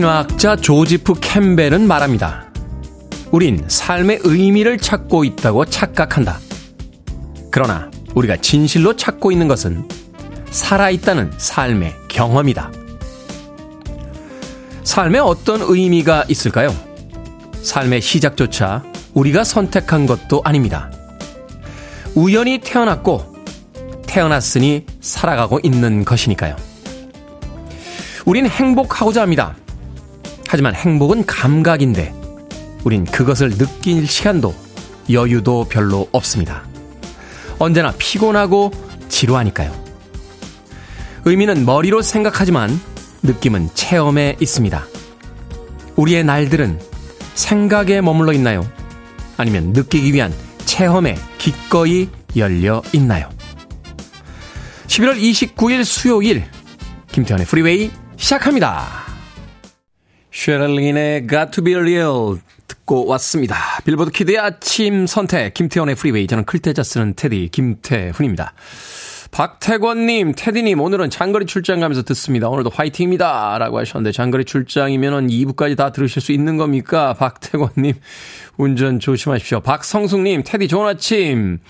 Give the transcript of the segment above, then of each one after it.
신화학자 조지프 캠벨은 말합니다. 우린 삶의 의미를 찾고 있다고 착각한다. 그러나 우리가 진실로 찾고 있는 것은 살아있다는 삶의 경험이다. 삶에 어떤 의미가 있을까요? 삶의 시작조차 우리가 선택한 것도 아닙니다. 우연히 태어났고 태어났으니 살아가고 있는 것이니까요. 우린 행복하고자 합니다. 하지만 행복은 감각인데 우린 그것을 느낄 시간도 여유도 별로 없습니다. 언제나 피곤하고 지루하니까요. 의미는 머리로 생각하지만 느낌은 체험에 있습니다. 우리의 날들은 생각에 머물러 있나요? 아니면 느끼기 위한 체험에 기꺼이 열려 있나요? 11월 29일 수요일 김태현의 프리웨이 시작합니다. 셰릴 린의 Got to be real 듣고 왔습니다. 빌보드 키드의 아침 선택 김태훈의 프리웨이 저는 클 태자 쓰는 테디 김태훈입니다. 박태권님, 테디님, 오늘은 장거리 출장 가면서 듣습니다. 오늘도 화이팅입니다. 라고 하셨는데, 장거리 출장이면은 2부까지 다 들으실 수 있는 겁니까? 박태권님, 운전 조심하십시오. 박성숙님, 테디 좋은 아침.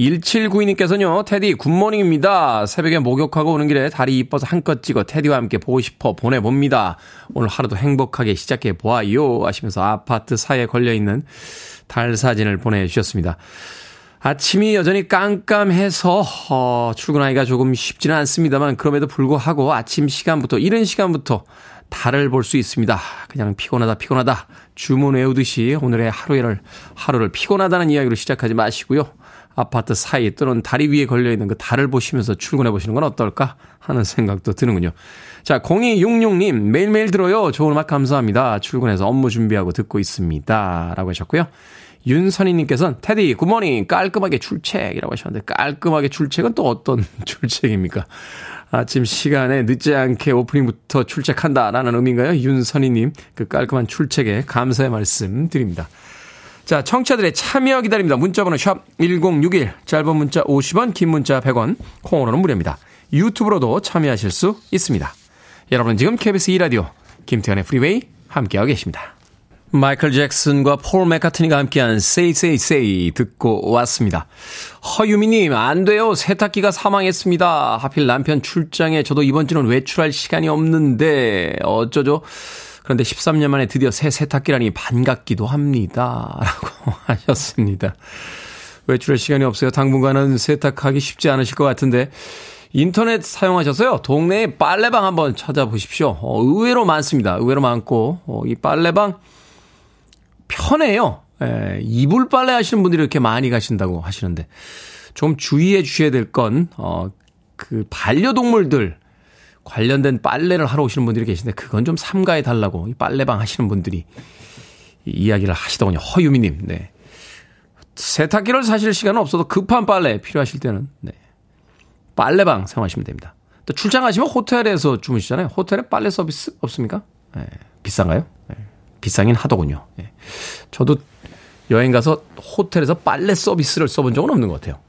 1792님께서는요, 테디 굿모닝입니다. 새벽에 목욕하고 오는 길에 달이 이뻐서 한껏 찍어 테디와 함께 보고 싶어 보내봅니다. 오늘 하루도 행복하게 시작해 보아요. 하시면서 아파트 사이에 걸려있는 달 사진을 보내주셨습니다. 아침이 여전히 깜깜해서 어, 출근하기가 조금 쉽지는 않습니다만 그럼에도 불구하고 아침 시간부터 이른 시간부터 달을 볼 수 있습니다. 그냥 피곤하다 피곤하다 주문 외우듯이 오늘의 하루를 하루를 피곤하다는 이야기로 시작하지 마시고요. 아파트 사이 또는 다리 위에 걸려 있는 그 달을 보시면서 출근해 보시는 건 어떨까 하는 생각도 드는군요. 자, 0266님 매일매일 들어요. 좋은 음악 감사합니다. 출근해서 업무 준비하고 듣고 있습니다. 라고 하셨고요. 윤선희님께서는 테디 굿모닝 깔끔하게 출첵이라고 하셨는데 깔끔하게 출첵은 또 어떤 출첵입니까? 아침 시간에 늦지 않게 오프닝부터 출첵한다라는 의미인가요? 윤선희님 그 깔끔한 출첵에 감사의 말씀 드립니다. 자, 청취자들의 참여 기다립니다. 문자번호 샵 1061, 짧은 문자 50원, 긴 문자 100원, 콩으로는 무료입니다. 유튜브로도 참여하실 수 있습니다. 여러분 지금 KBS 2라디오 김태훈의 프리웨이 함께하고 계십니다. 마이클 잭슨과 폴 맥카트니가 함께한 Say Say Say 듣고 왔습니다. 허유미님 안 돼요. 세탁기가 사망했습니다. 하필 남편 출장에 저도 이번 주는 외출할 시간이 없는데 어쩌죠? 그런데 13년 만에 드디어 새 세탁기라니 반갑기도 합니다. 라고 하셨습니다. 외출할 시간이 없어요. 당분간은 세탁하기 쉽지 않으실 것 같은데 인터넷 사용하셔서요. 동네에 빨래방 한번 찾아보십시오. 어, 의외로 많습니다. 의외로 많고 어, 이 빨래방 편해요. 예, 이불 빨래 하시는 분들이 이렇게 많이 가신다고 하시는데 좀 주의해 주셔야 될 건, 어, 그 반려동물들 관련된 빨래를 하러 오시는 분들이 계신데 그건 좀 삼가해 달라고 이 빨래방 하시는 분들이 이야기를 하시더군요. 허유미님, 네. 세탁기를 사실 시간은 없어도 급한 빨래 필요하실 때는, 네. 빨래방 사용하시면 됩니다. 또 출장하시면 호텔에서 주무시잖아요. 호텔에 빨래 서비스 없습니까? 네. 비싼가요? 네. 비싸긴 하더군요. 예. 저도 여행 가서 호텔에서 빨래 서비스를 써본 적은 없는 것 같아요.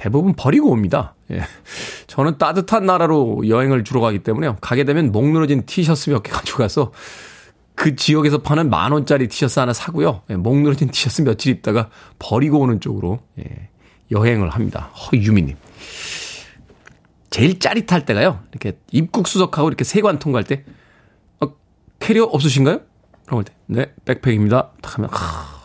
예. 대부분 버리고 옵니다. 예. 저는 따뜻한 나라로 여행을 주로 가기 때문에요. 가게 되면 목 늘어진 티셔츠 몇 개 가져가서 그 지역에서 파는 만 원짜리 티셔츠 하나 사고요. 예. 목 늘어진 티셔츠 며칠 입다가 버리고 오는 쪽으로 예. 여행을 합니다. 허유미님. 제일 짜릿할 때가요. 이렇게 입국 수속하고 이렇게 세관 통과할 때 캐리어 없으신가요? 그럼 때, 네, 백팩입니다. 딱 하면, 하,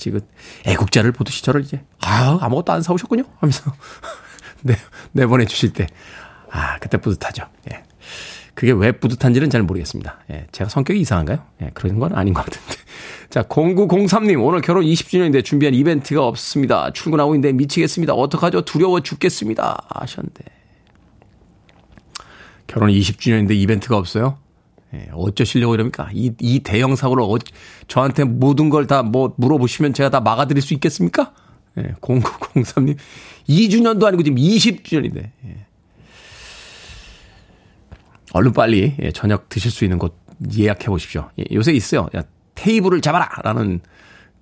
마치 그 애국자를 보듯이 저를 이제, 아, 아무것도 안 사오셨군요? 하면서, 네, 내보내 주실 때, 아, 그때 뿌듯하죠. 예. 그게 왜 뿌듯한지는 잘 모르겠습니다. 예, 제가 성격이 이상한가요? 예, 그런 건 아닌 것 같은데. 자, 0903님, 오늘 결혼 20주년인데 준비한 이벤트가 없습니다. 출근하고 있는데 미치겠습니다. 어떡하죠? 두려워 죽겠습니다. 하셨는데. 결혼 20주년인데 이벤트가 없어요? 예, 어쩌시려고 이럽니까? 이, 이 대형 사고를 어, 저한테 모든 걸 다 뭐 물어보시면 제가 다 막아드릴 수 있겠습니까? 예, 0903님. 2주년도 아니고 지금 20주년인데. 예. 얼른 빨리 예, 저녁 드실 수 있는 곳 예약해 보십시오. 예, 요새 있어요. 야, 테이블을 잡아라! 라는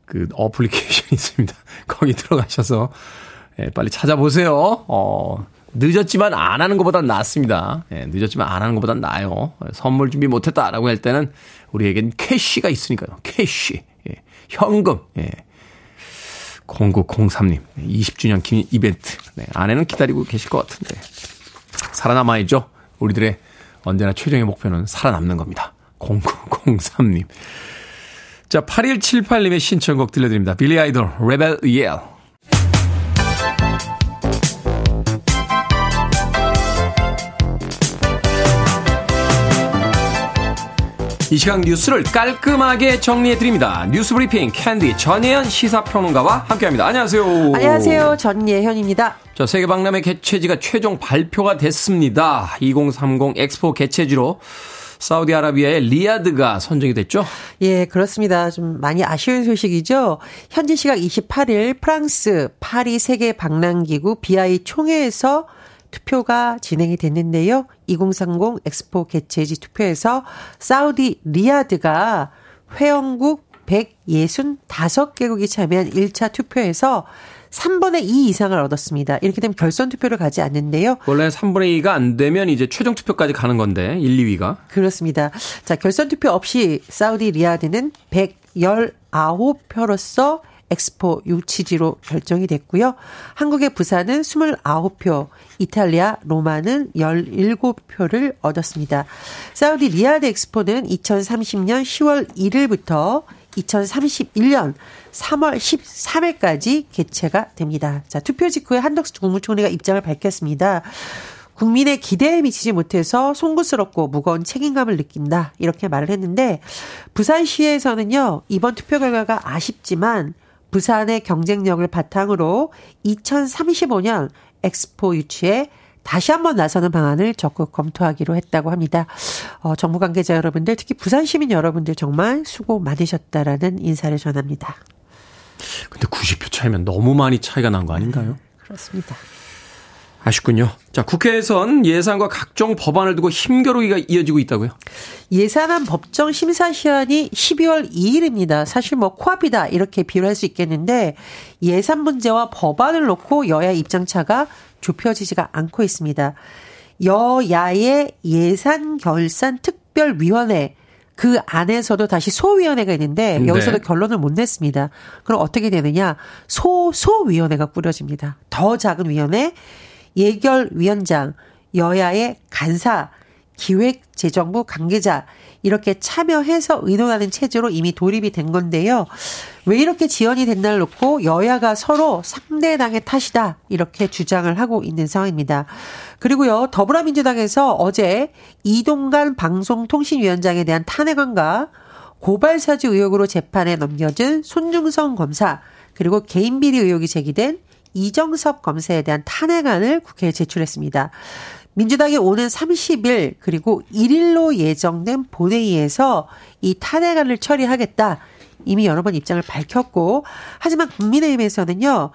그 어플리케이션이 있습니다. 거기 들어가셔서 예, 빨리 찾아보세요. 어, 늦었지만 안 하는 것보단 낫습니다. 예, 늦었지만 안 하는 것보단 나아요. 선물 준비 못했다라고 할 때는 우리에겐 캐시가 있으니까요. 캐시. 예, 현금. 예. 0903님, 20주년 기 이벤트. 네, 아내는 기다리고 계실 것 같은데. 살아남아야죠. 우리들의 언제나 최종의 목표는 살아남는 겁니다. 0903님. 자, 8178님의 신청곡 들려드립니다. 빌리 아이돌, Rebel Yell. 이 시간 뉴스를 깔끔하게 정리해드립니다. 뉴스 브리핑 캔디 전예현 시사평론가와 함께합니다. 안녕하세요. 안녕하세요. 전예현입니다. 자, 세계박람회 개최지가 최종 발표가 됐습니다. 2030 엑스포 개최지로 사우디아라비아의 리야드가 선정이 됐죠? 예, 그렇습니다. 좀 많이 아쉬운 소식이죠. 현지 시각 28일 프랑스 파리 세계 박람기구 BIE 총회에서 투표가 진행이 됐는데요. 2030 엑스포 개최지 투표에서 사우디 리야드가 회원국 165개국이 참여한 1차 투표에서 3분의 2 이상을 얻었습니다. 이렇게 되면 결선 투표를 가지 않는데요. 원래 3분의 2가 안 되면 이제 최종 투표까지 가는 건데 1, 2위가. 그렇습니다. 자, 결선 투표 없이 사우디 리야드는 119표로서 엑스포 유치지로 결정이 됐고요. 한국의 부산은 29표, 이탈리아 로마는 17표를 얻었습니다. 사우디 리야드 엑스포는 2030년 10월 1일부터 2031년 3월 13일까지 개최가 됩니다. 자, 투표 직후에 한덕수 국무총리가 입장을 밝혔습니다. 국민의 기대에 미치지 못해서 송구스럽고 무거운 책임감을 느낀다. 이렇게 말을 했는데 부산시에서는요. 이번 투표 결과가 아쉽지만 부산의 경쟁력을 바탕으로 2035년 엑스포 유치에 다시 한번 나서는 방안을 적극 검토하기로 했다고 합니다. 어, 정부 관계자 여러분들, 특히 부산 시민 여러분들 정말 수고 많으셨다라는 인사를 전합니다. 근데 90표 차이면 너무 많이 차이가 난 거 아닌가요? 그렇습니다. 아쉽군요. 자, 국회에선 예산과 각종 법안을 두고 힘겨루기가 이어지고 있다고요? 예산안 법정 심사 시한이 12월 2일입니다. 사실 뭐 코앞이다 이렇게 비유할 수 있겠는데 예산 문제와 법안을 놓고 여야 입장차가 좁혀지지가 않고 있습니다. 여야의 예산 결산 특별위원회 그 안에서도 다시 소위원회가 있는데 네. 여기서도 네. 결론을 못 냈습니다. 그럼 어떻게 되느냐? 소소위원회가 꾸려집니다. 더 작은 위원회 예결위원장, 여야의 간사, 기획재정부 관계자 이렇게 참여해서 의논하는 체제로 이미 돌입이 된 건데요. 왜 이렇게 지연이 된 날 놓고 여야가 서로 상대당의 탓이다 이렇게 주장을 하고 있는 상황입니다. 그리고요 더불어민주당에서 어제 이동관 방송통신위원장에 대한 탄핵안과 고발사주 의혹으로 재판에 넘겨진 손중성 검사 그리고 개인비리 의혹이 제기된 이정섭 검사에 대한 탄핵안을 국회에 제출했습니다. 민주당이 오는 30일 그리고 1일로 예정된 본회의에서 이 탄핵안을 처리하겠다. 이미 여러 번 입장을 밝혔고 하지만 국민의힘에서는요.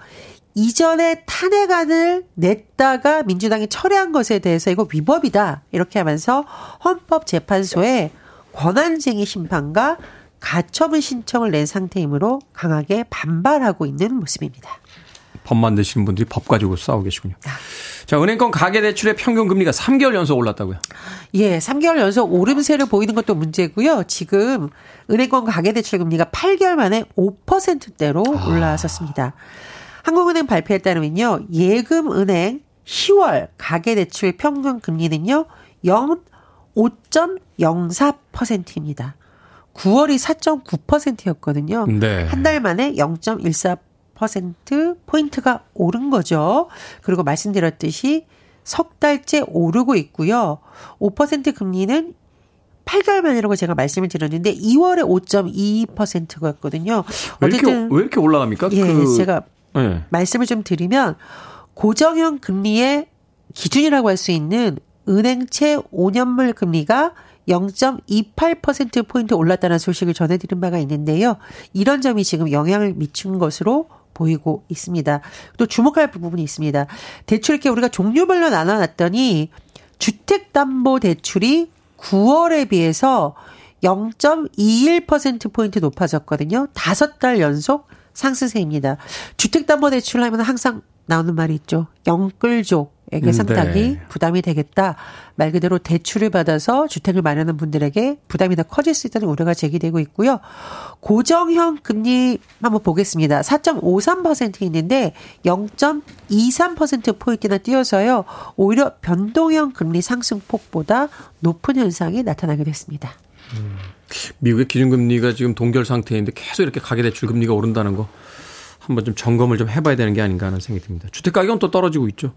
이전에 탄핵안을 냈다가 민주당이 철회한 것에 대해서 이거 위법이다. 이렇게 하면서 헌법재판소에 권한쟁의 심판과 가처분 신청을 낸 상태이므로 강하게 반발하고 있는 모습입니다. 법 만드시는 분들이 법 가지고 싸우고 계시군요. 자, 은행권 가계대출의 평균 금리가 3개월 연속 올랐다고요? 예, 3개월 연속 오름세를 보이는 것도 문제고요. 지금 은행권 가계대출 금리가 8개월 만에 5%대로 아. 올라섰습니다. 한국은행 발표에 따르면요. 예금은행 10월 가계대출 평균 금리는요. 0 5.04%입니다. 9월이 4.9%였거든요. 네. 한달 만에 0.14% 0.5%포인트가 오른 거죠. 그리고 말씀드렸듯이 석 달째 오르고 있고요. 5% 금리는 8개월 만이라고 제가 말씀을 드렸는데 2월에 5.22%였거든요. 왜 이렇게, 왜 이렇게 올라갑니까? 예, 그, 제가 네. 말씀을 좀 드리면 고정형 금리의 기준이라고 할 수 있는 은행채 5년물 금리가 0.28%포인트 올랐다는 소식을 전해드린 바가 있는데요. 이런 점이 지금 영향을 미친 것으로 보이고 있습니다. 또 주목할 부분이 있습니다. 대출 이렇게 우리가 종류별로 나눠놨더니 주택담보대출이 9월에 비해서 0.21%포인트 높아졌거든요. 다섯 달 연속 상승세입니다. 주택담보대출을 하면 항상 나오는 말이 있죠. 영끌족. 에게 음, 상당히 네. 부담이 되겠다. 말 그대로 대출을 받아서 주택을 마련한 분들에게 부담이 더 커질 수 있다는 우려가 제기되고 있고요. 고정형 금리 한번 보겠습니다. 4.53% 있는데 0.23% 포인트나 뛰어서요. 오히려 변동형 금리 상승폭보다 높은 현상이 나타나게 됐습니다. 음, 미국의 기준금리가 지금 동결 상태인데 계속 이렇게 가계대출 금리가 오른다는 거 한번 좀 점검을 좀 해봐야 되는 게 아닌가 하는 생각이 듭니다. 주택 가격은 또 떨어지고 있죠.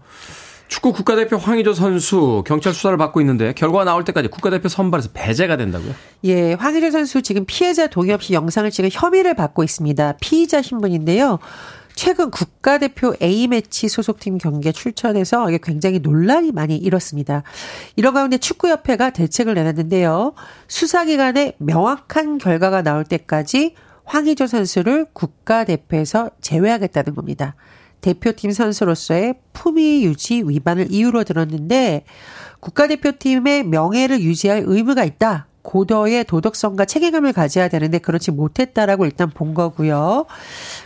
축구 국가대표 황의조 선수 경찰 수사를 받고 있는데 결과가 나올 때까지 국가대표 선발에서 배제가 된다고요? 예, 황의조 선수 지금 피해자 동의 없이 영상을 찍은 혐의를 받고 있습니다. 피의자 신분인데요. 최근 국가대표 A매치 소속팀 경기에 출전해서 이게 굉장히 논란이 많이 일었습니다. 이런 가운데 축구협회가 대책을 내놨는데요. 수사기관에 명확한 결과가 나올 때까지 황희조 선수를 국가대표에서 제외하겠다는 겁니다. 대표팀 선수로서의 품위 유지 위반을 이유로 들었는데 국가대표팀의 명예를 유지할 의무가 있다. 고도의 도덕성과 책임감을 가져야 되는데 그렇지 못했다라고 일단 본 거고요.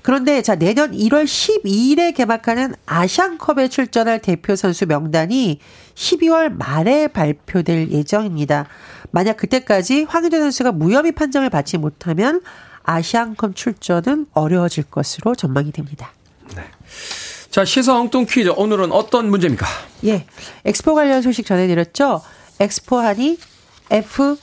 그런데 자 내년 1월 12일에 개막하는 아시안컵에 출전할 대표 선수 명단이 12월 말에 발표될 예정입니다. 만약 그때까지 황희조 선수가 무혐의 판정을 받지 못하면 아시안컵 출전은 어려워질 것으로 전망이 됩니다. 네. 자, 시사 엉뚱 퀴즈. 오늘은 어떤 문제입니까? 예. 엑스포 관련 소식 전해드렸죠. 엑스포 하니 F4.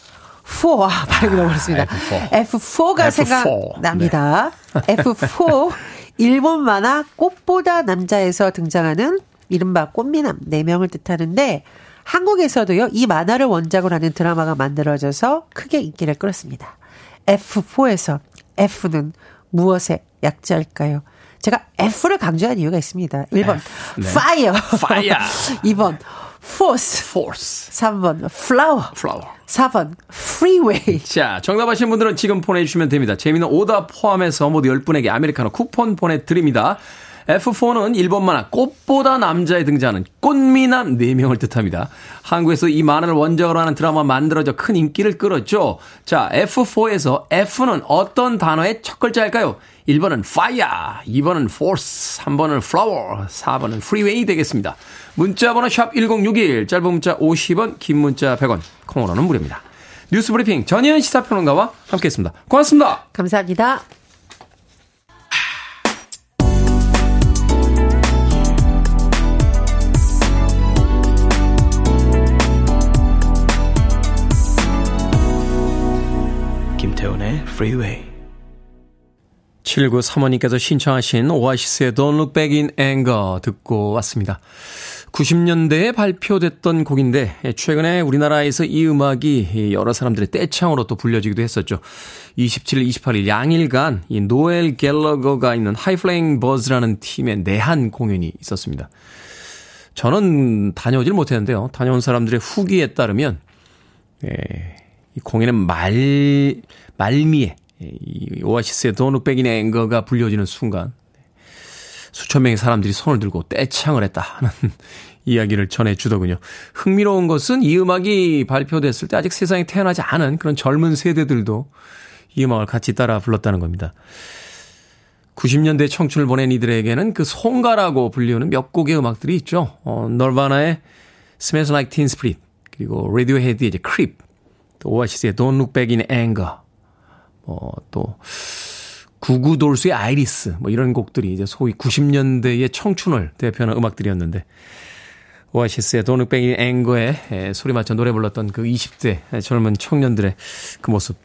아, 발음이 너무 어렵습니다. F4. F4 가 F4. 생각납니다. 네. F4. 일본 만화 꽃보다 남자에서 등장하는 이른바 꽃미남 4명을 뜻하는데 한국에서도요, 이 만화를 원작으로 하는 드라마가 만들어져서 크게 인기를 끌었습니다. F4에서 F는 무엇의 약자일까요? 제가 F를 강조한 이유가 있습니다. 1번 F, 네. fire. fire. 2번 force. force. 3번 flower. flower. 4번 freeway. 자, 정답하신 분들은 지금 보내 주시면 됩니다. 재미는 오답 포함해서 모두 10분에게 아메리카노 쿠폰 보내 드립니다. F4는 일본 만화 꽃보다 남자에 등장하는 꽃미남 4명을 뜻합니다. 한국에서 이 만화를 원작으로 하는 드라마 만들어져 큰 인기를 끌었죠. 자, F4에서 F는 어떤 단어의 첫 글자일까요? 1번은 fire, 2번은 force, 3번은 flower, 4번은 freeway 되겠습니다. 문자 번호 샵 1061, 짧은 문자 50원, 긴 문자 100원, 콩으로는 무료입니다. 뉴스 브리핑 전희연 시사평론가와 함께했습니다. 고맙습니다. 감사합니다. 김태훈의 Freeway. 7935님께서 신청하신 오아시스의 Don't Look Back in Anger 듣고 왔습니다. 90년대에 발표됐던 곡인데 최근에 우리나라에서 이 음악이 여러 사람들의 떼창으로 또 불려지기도 했었죠. 27일, 28일 양일간 이 노엘 갤러거가 있는 하이플레잉 버즈라는 팀의 내한 공연이 있었습니다. 저는 다녀오질 못했는데요. 다녀온 사람들의 후기에 따르면 예, 이 공연의 말 말미에 이 오아시스의 도눅백인의 앵거가 불려지는 순간 수천 명의 사람들이 손을 들고 떼창을 했다 하는 이야기를 전해주더군요. 흥미로운 것은 이 음악이 발표됐을 때 아직 세상에 태어나지 않은 그런 젊은 세대들도 이 음악을 같이 따라 불렀다는 겁니다. 90년대 청춘을 보낸 이들에게는 그 송가라고 불리우는 몇 곡의 음악들이 있죠. 어, 널바나의 Smells Like Teen Spirit, 그리고 라디오헤드의 Creep, 또 오아시스의 Don't Look Back in Anger, 어, 또, 구구돌수의 아이리스, 뭐 이런 곡들이 이제 소위 90년대의 청춘을 대표하는 음악들이었는데, 오아시스의 도늑뱅이 앵거에 소리 맞춰 노래 불렀던 그 20대 젊은 청년들의 그 모습.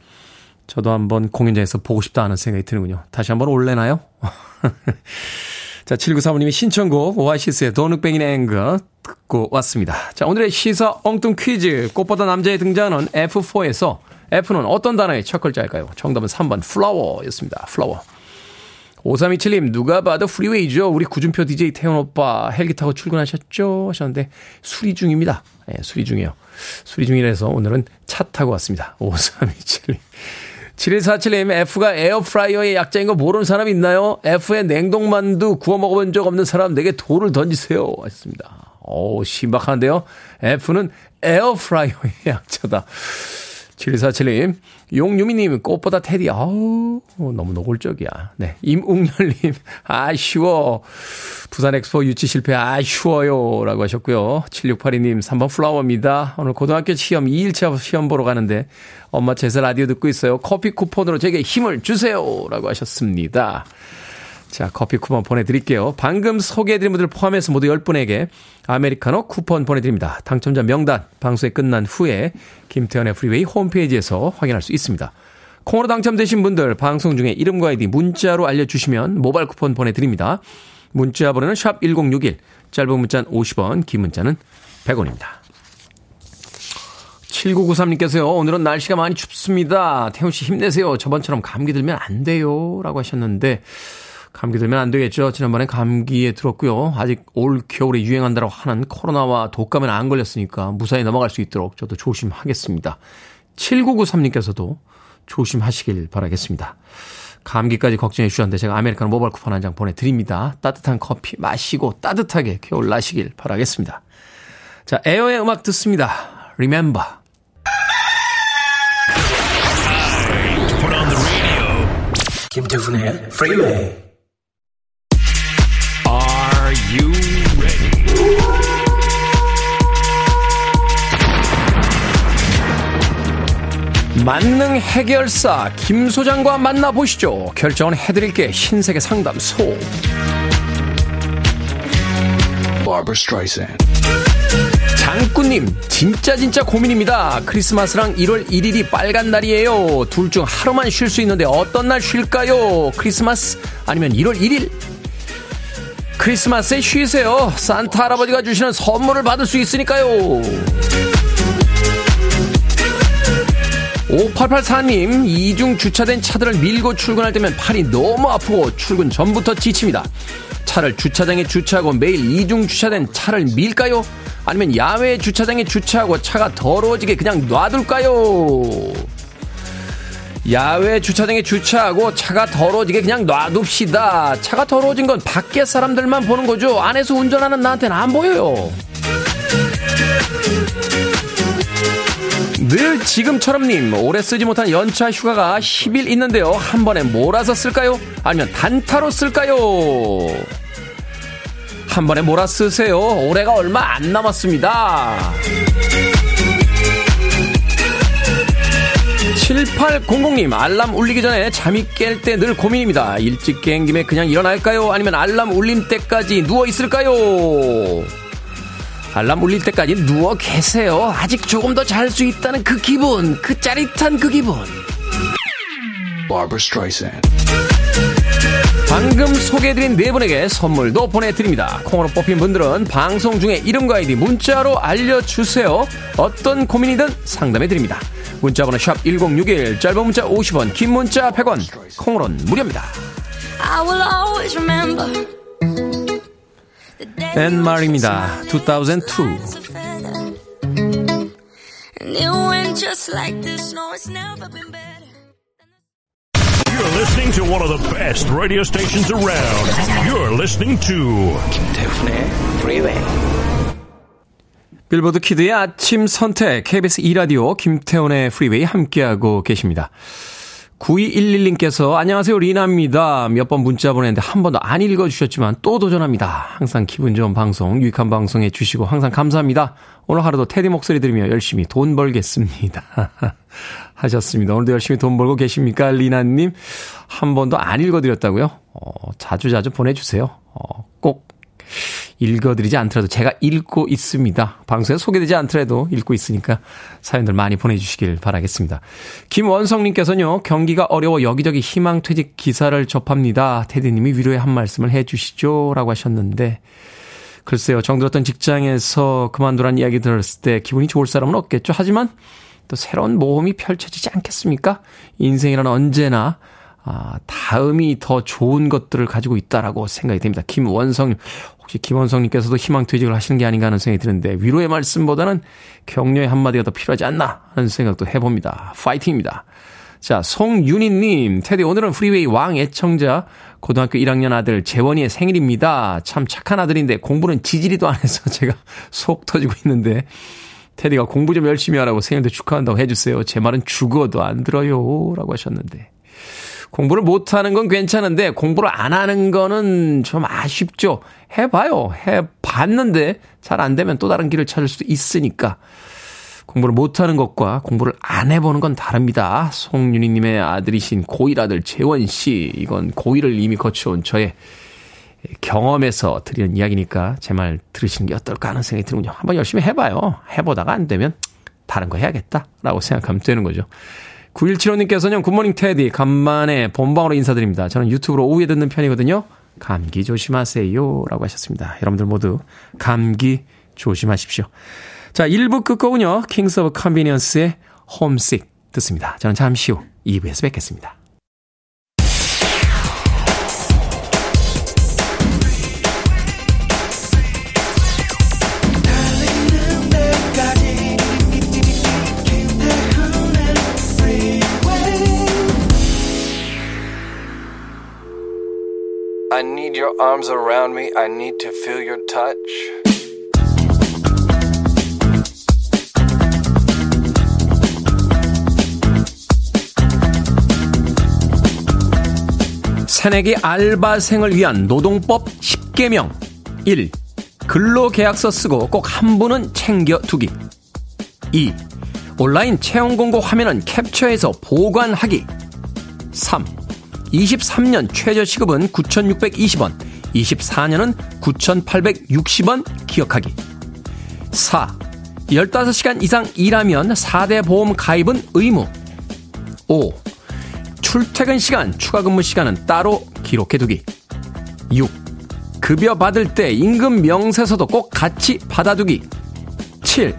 저도 한번 공연장에서 보고 싶다 하는 생각이 드는군요. 다시 한번 올래나요? 자, 7935님의 신청곡 오아시스의 Don't Look Back in Anger 듣고 왔습니다. 자, 오늘의 시사 엉뚱 퀴즈. 꽃보다 남자에 등장하는 F4에서 F는 어떤 단어의 첫 글자일까요? 정답은 3번 flower였습니다. flower. 5327님, 누가 봐도 프리웨이죠. 우리 구준표 DJ 태훈 오빠 헬기 타고 출근하셨죠? 하셨는데, 수리 중입니다. 예, 네, 수리 중이에요. 수리 중이라서 오늘은 차 타고 왔습니다. 5327님. 7147님, F가 에어프라이어의 약자인 거 모르는 사람 있나요? F에 냉동만두 구워 먹어본 적 없는 사람 내게 돌을 던지세요. 하셨습니다. 오, 신박한데요? F는 에어프라이어의 약자다. 7247님, 용유미님, 꽃보다 테디, 아우, 너무 노골적이야. 네. 임웅열님, 아쉬워. 부산 엑스포 유치 실패, 아쉬워요. 라고 하셨고요. 7682님, 3번 flower입니다. 오늘 고등학교 시험 2일차 시험 보러 가는데, 엄마 차에서 라디오 듣고 있어요. 커피 쿠폰으로 제게 힘을 주세요. 라고 하셨습니다. 자, 커피 쿠폰 보내드릴게요. 방금 소개해드린 분들 포함해서 모두 10분에게 아메리카노 쿠폰 보내드립니다. 당첨자 명단 방송이 끝난 후에 김태훈의 프리웨이 홈페이지에서 확인할 수 있습니다. 콩으로 당첨되신 분들 방송 중에 이름과 아이디 문자로 알려주시면 모바일 쿠폰 보내드립니다. 문자 번호는 샵 1061, 짧은 문자는 50원, 긴 문자는 100원입니다. 7993님께서요, 오늘은 날씨가 많이 춥습니다. 태훈 씨 힘내세요. 저번처럼 감기 들면 안 돼요. 라고 하셨는데, 감기 들면 안 되겠죠. 지난번에 감기에 들었고요. 아직 올 겨울에 유행한다고 하는 코로나와 독감은 안 걸렸으니까 무사히 넘어갈 수 있도록 저도 조심하겠습니다. 7993님께서도 조심하시길 바라겠습니다. 감기까지 걱정해 주셨는데 제가 아메리카노 모바일 쿠폰 한 장 보내드립니다. 따뜻한 커피 마시고 따뜻하게 겨울 나시길 바라겠습니다. 자, 에어의 음악 듣습니다. Remember. 김태훈의 프리웨이 you ready? 만능 해결사 김 소장과 만나보시죠. 결정은 해드릴게 신세계 상담소. 장꾸님, 진짜 진짜 고민입니다. 크리스마스랑 1월 1일이 빨간 날이에요. 둘 중 하루만 쉴 수 있는데 어떤 날 쉴까요? 크리스마스 아니면 1월 1일? 크리스마스에 쉬세요. 산타 할아버지가 주시는 선물을 받을 수 있으니까요. 5884님, 이중 주차된 차들을 밀고 출근할 때면 팔이 너무 아프고 출근 전부터 지칩니다. 차를 주차장에 주차하고 매일 이중 주차된 차를 밀까요? 아니면 야외 주차장에 주차하고 차가 더러워지게 그냥 놔둘까요? 야외 주차장에 주차하고 차가 더러워지게 그냥 놔둡시다. 차가 더러워진 건 밖에 사람들만 보는 거죠. 안에서 운전하는 나한테는 안 보여요. 늘 지금처럼님 오래 쓰지 못한 연차 휴가가 10일 있는데요. 한 번에 몰아서 쓸까요? 아니면 단타로 쓸까요? 한 번에 몰아 쓰세요. 올해가 얼마 안 남았습니다. 7800님, 알람 울리기 전에 잠이 깰 때 늘 고민입니다. 일찍 깬 김에 그냥 일어날까요? 아니면 알람 울림 때까지 누워 있을까요? 알람 울릴 때까지 누워 계세요. 아직 조금 더 잘 수 있다는 그 기분, 그 짜릿한 그 기분. 방금 소개해드린 네 분에게 선물도 보내드립니다. 콩으로 뽑힌 분들은 방송 중에 이름과 아이디 문자로 알려주세요. 어떤 고민이든 상담해드립니다. 문자번호 샵 1061, 짧은 문자 50원, 긴 문자 100원, 콩으로는 무료입니다. 앤 말입니다. 2002. You're listening to one of the best radio stations around. You're listening to 김태훈의 Freeway. 빌보드 kid의 아침 선택, KBS 2라디오, 김태훈의 프리웨이 함께하고 계십니다. 9211님께서 안녕하세요 리나입니다. 몇 번 문자 보냈는데 한 번도 안 읽어주셨지만 또 도전합니다. 항상 기분 좋은 방송, 유익한 방송 해주시고 항상 감사합니다. 오늘 하루도 테디 목소리 들으며 열심히 돈 벌겠습니다. 하셨습니다. 오늘도 열심히 돈 벌고 계십니까 리나님? 한 번도 안 읽어드렸다고요? 어, 자주 자주 보내주세요. 어, 꼭 읽어드리지 않더라도 제가 읽고 있습니다. 방송에 소개되지 않더라도 읽고 있으니까 사연들 많이 보내주시길 바라겠습니다. 김원성님께서는요, 경기가 어려워 여기저기 희망퇴직 기사를 접합니다. 테디님이 위로의 한 말씀을 해 주시죠. 라고 하셨는데, 글쎄요, 정들었던 직장에서 그만두란 이야기 들었을 때 기분이 좋을 사람은 없겠죠. 하지만 또 새로운 모험이 펼쳐지지 않겠습니까? 인생이란 언제나 아, 다음이 더 좋은 것들을 가지고 있다라고 생각이 됩니다. 김원성님, 혹시 김원성님께서도 희망퇴직을 하시는 게 아닌가 하는 생각이 드는데, 위로의 말씀보다는 격려의 한마디가 더 필요하지 않나 하는 생각도 해봅니다. 파이팅입니다. 자, 송윤희님, 테디, 오늘은 프리웨이 왕 애청자, 고등학교 1학년 아들 재원이의 생일입니다. 참 착한 아들인데 공부는 지지리도 안 해서 제가 속 터지고 있는데, 테디가 공부 좀 열심히 하라고 생일도 축하한다고 해주세요. 제 말은 죽어도 안 들어요. 라고 하셨는데. 공부를 못하는 건 괜찮은데 공부를 안 하는 거는 좀 아쉽죠. 해봐요. 해봤는데 잘 안 되면 또 다른 길을 찾을 수도 있으니까. 공부를 못하는 것과 공부를 안 해보는 건 다릅니다. 송윤희님의 아들이신 고1 아들 재원씨. 이건 고1을 이미 거쳐온 저의 경험에서 드리는 이야기니까 제 말 들으시는 게 어떨까 하는 생각이 드는군요. 한번 열심히 해봐요. 해보다가 안 되면 다른 거 해야겠다라고 생각하면 되는 거죠. 9175님께서는 굿모닝 테디 간만에 본방으로 인사드립니다. 저는 유튜브로 오후에 듣는 편이거든요. 감기 조심하세요. 라고 하셨습니다. 여러분들 모두 감기 조심하십시오. 자, 1부 끝곡은요. Kings of Convenience의 Homesick 듣습니다. 저는 잠시 후 2부에서 뵙겠습니다. Need your arms around me. I need to feel your touch. 새내기 알바생을 위한 노동법 10개명 1. 근로계약서 쓰고 꼭 한 분은 챙겨 두기 2. 온라인 채용 공고 화면은 캡처해서 보관하기 3. 23년 최저 시급은 9,620원, 24년은 9,860원 기억하기. 4. 15시간 이상 일하면 4대 보험 가입은 의무. 5. 출퇴근 시간, 추가 근무 시간은 따로 기록해두기. 6. 급여 받을 때 임금 명세서도 꼭 같이 받아두기. 7.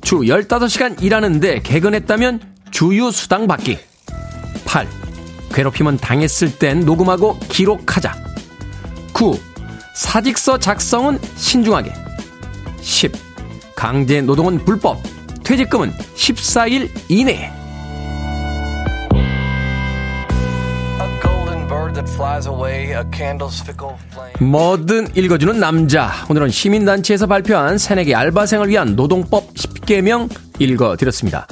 주 15시간 일하는데 개근했다면 주유수당 받기. 8. 괴롭힘은 당했을 땐 녹음하고 기록하자. 9. 사직서 작성은 신중하게. 10. 강제 노동은 불법. 퇴직금은 14일 이내에. 뭐든 읽어주는 남자. 오늘은 시민단체에서 발표한 새내기 알바생을 위한 노동법 10개명 읽어드렸습니다.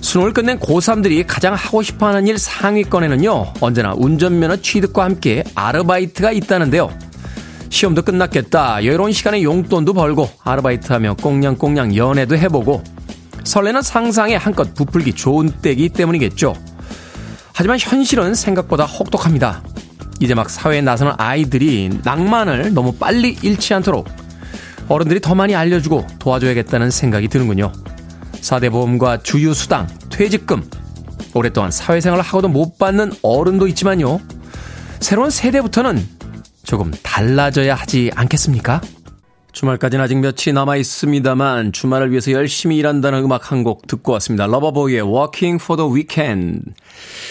수능을 끝낸 고3들이 가장 하고 싶어 하는 일 상위권에는요, 언제나 운전면허 취득과 함께 아르바이트가 있다는데요. 시험도 끝났겠다. 여유로운 시간에 용돈도 벌고, 아르바이트하며 꽁냥꽁냥 연애도 해보고, 설레는 상상에 한껏 부풀기 좋은 때기 때문이겠죠. 하지만 현실은 생각보다 혹독합니다. 이제 막 사회에 나서는 아이들이 낭만을 너무 빨리 잃지 않도록 어른들이 더 많이 알려주고 도와줘야겠다는 생각이 드는군요. 4대 보험과 주유수당, 퇴직금, 오랫동안 사회생활을 하고도 못 받는 어른도 있지만요. 새로운 세대부터는 조금 달라져야 하지 않겠습니까? 주말까지는 아직 며칠 남아 있습니다만 주말을 위해서 열심히 일한다는 음악 한 곡 듣고 왔습니다. Loverboy의 Working for the Weekend.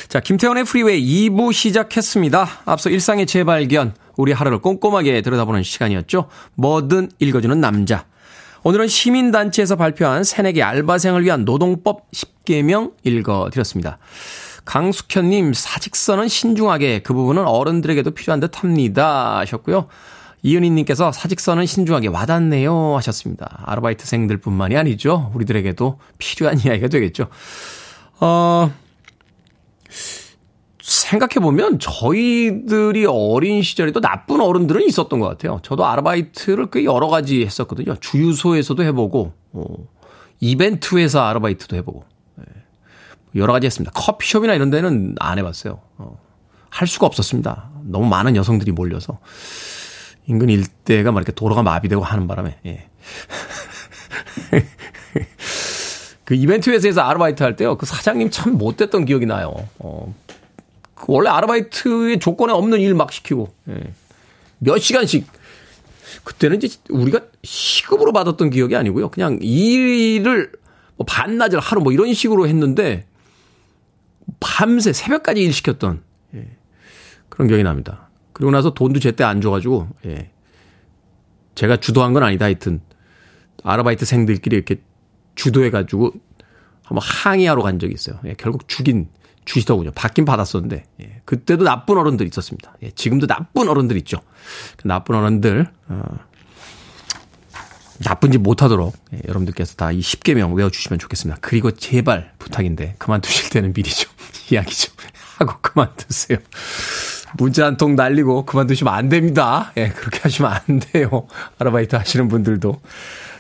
자, 김태훈의 프리웨이 2부 시작했습니다. 앞서 일상의 재발견, 우리 하루를 꼼꼼하게 들여다보는 시간이었죠. 뭐든 읽어주는 남자. 오늘은 시민단체에서 발표한 새내기 알바생을 위한 노동법 10개명 읽어드렸습니다. 강숙현님, 사직서는 신중하게 그 부분은 어른들에게도 필요한 듯 합니다. 하셨고요. 이은희님께서 사직서는 신중하게 와닿네요 하셨습니다. 아르바이트생들 뿐만이 아니죠. 우리들에게도 필요한 이야기가 되겠죠. 어, 생각해보면 저희들이 어린 시절에도 나쁜 어른들은 있었던 것 같아요. 저도 아르바이트를 꽤 여러 가지 했었거든요. 주유소에서도 해보고, 어, 이벤트에서 아르바이트도 해보고, 네. 여러 가지 했습니다. 커피숍이나 이런 데는 안 해봤어요. 어, 할 수가 없었습니다. 너무 많은 여성들이 몰려서. 인근 일대가 막 이렇게 도로가 마비되고 하는 바람에, 예. 그 이벤트 회사에서 아르바이트 할 때요, 그 사장님 참 못됐던 기억이 나요. 어, 그 원래 아르바이트의 조건에 없는 일 막 시키고, 예. 몇 시간씩. 그때는 이제 우리가 시급으로 받았던 기억이 아니고요. 그냥 일을 뭐 반나절 하루 뭐 이런 식으로 했는데, 밤새 새벽까지 일 시켰던, 예. 그런 기억이 납니다. 그리고 나서 돈도 제때 안 줘가지고, 예. 제가 주도한 건 아니다 하여튼, 아르바이트생들끼리 이렇게 주도해가지고, 한번 항의하러 간 적이 있어요. 예, 결국 죽인, 주시더군요. 받긴 받았었는데, 예, 그때도 나쁜 어른들 있었습니다. 예, 지금도 나쁜 어른들 있죠. 그 나쁜 어른들, 어, 나쁜 짓 못하도록 예, 여러분들께서 다 이 10개명 외워주시면 좋겠습니다. 그리고 제발 부탁인데 그만두실 때는 미리 좀 이야기 좀 하고 그만두세요. 문자 한 통 날리고 그만두시면 안 됩니다. 예, 그렇게 하시면 안 돼요. 아르바이트 하시는 분들도.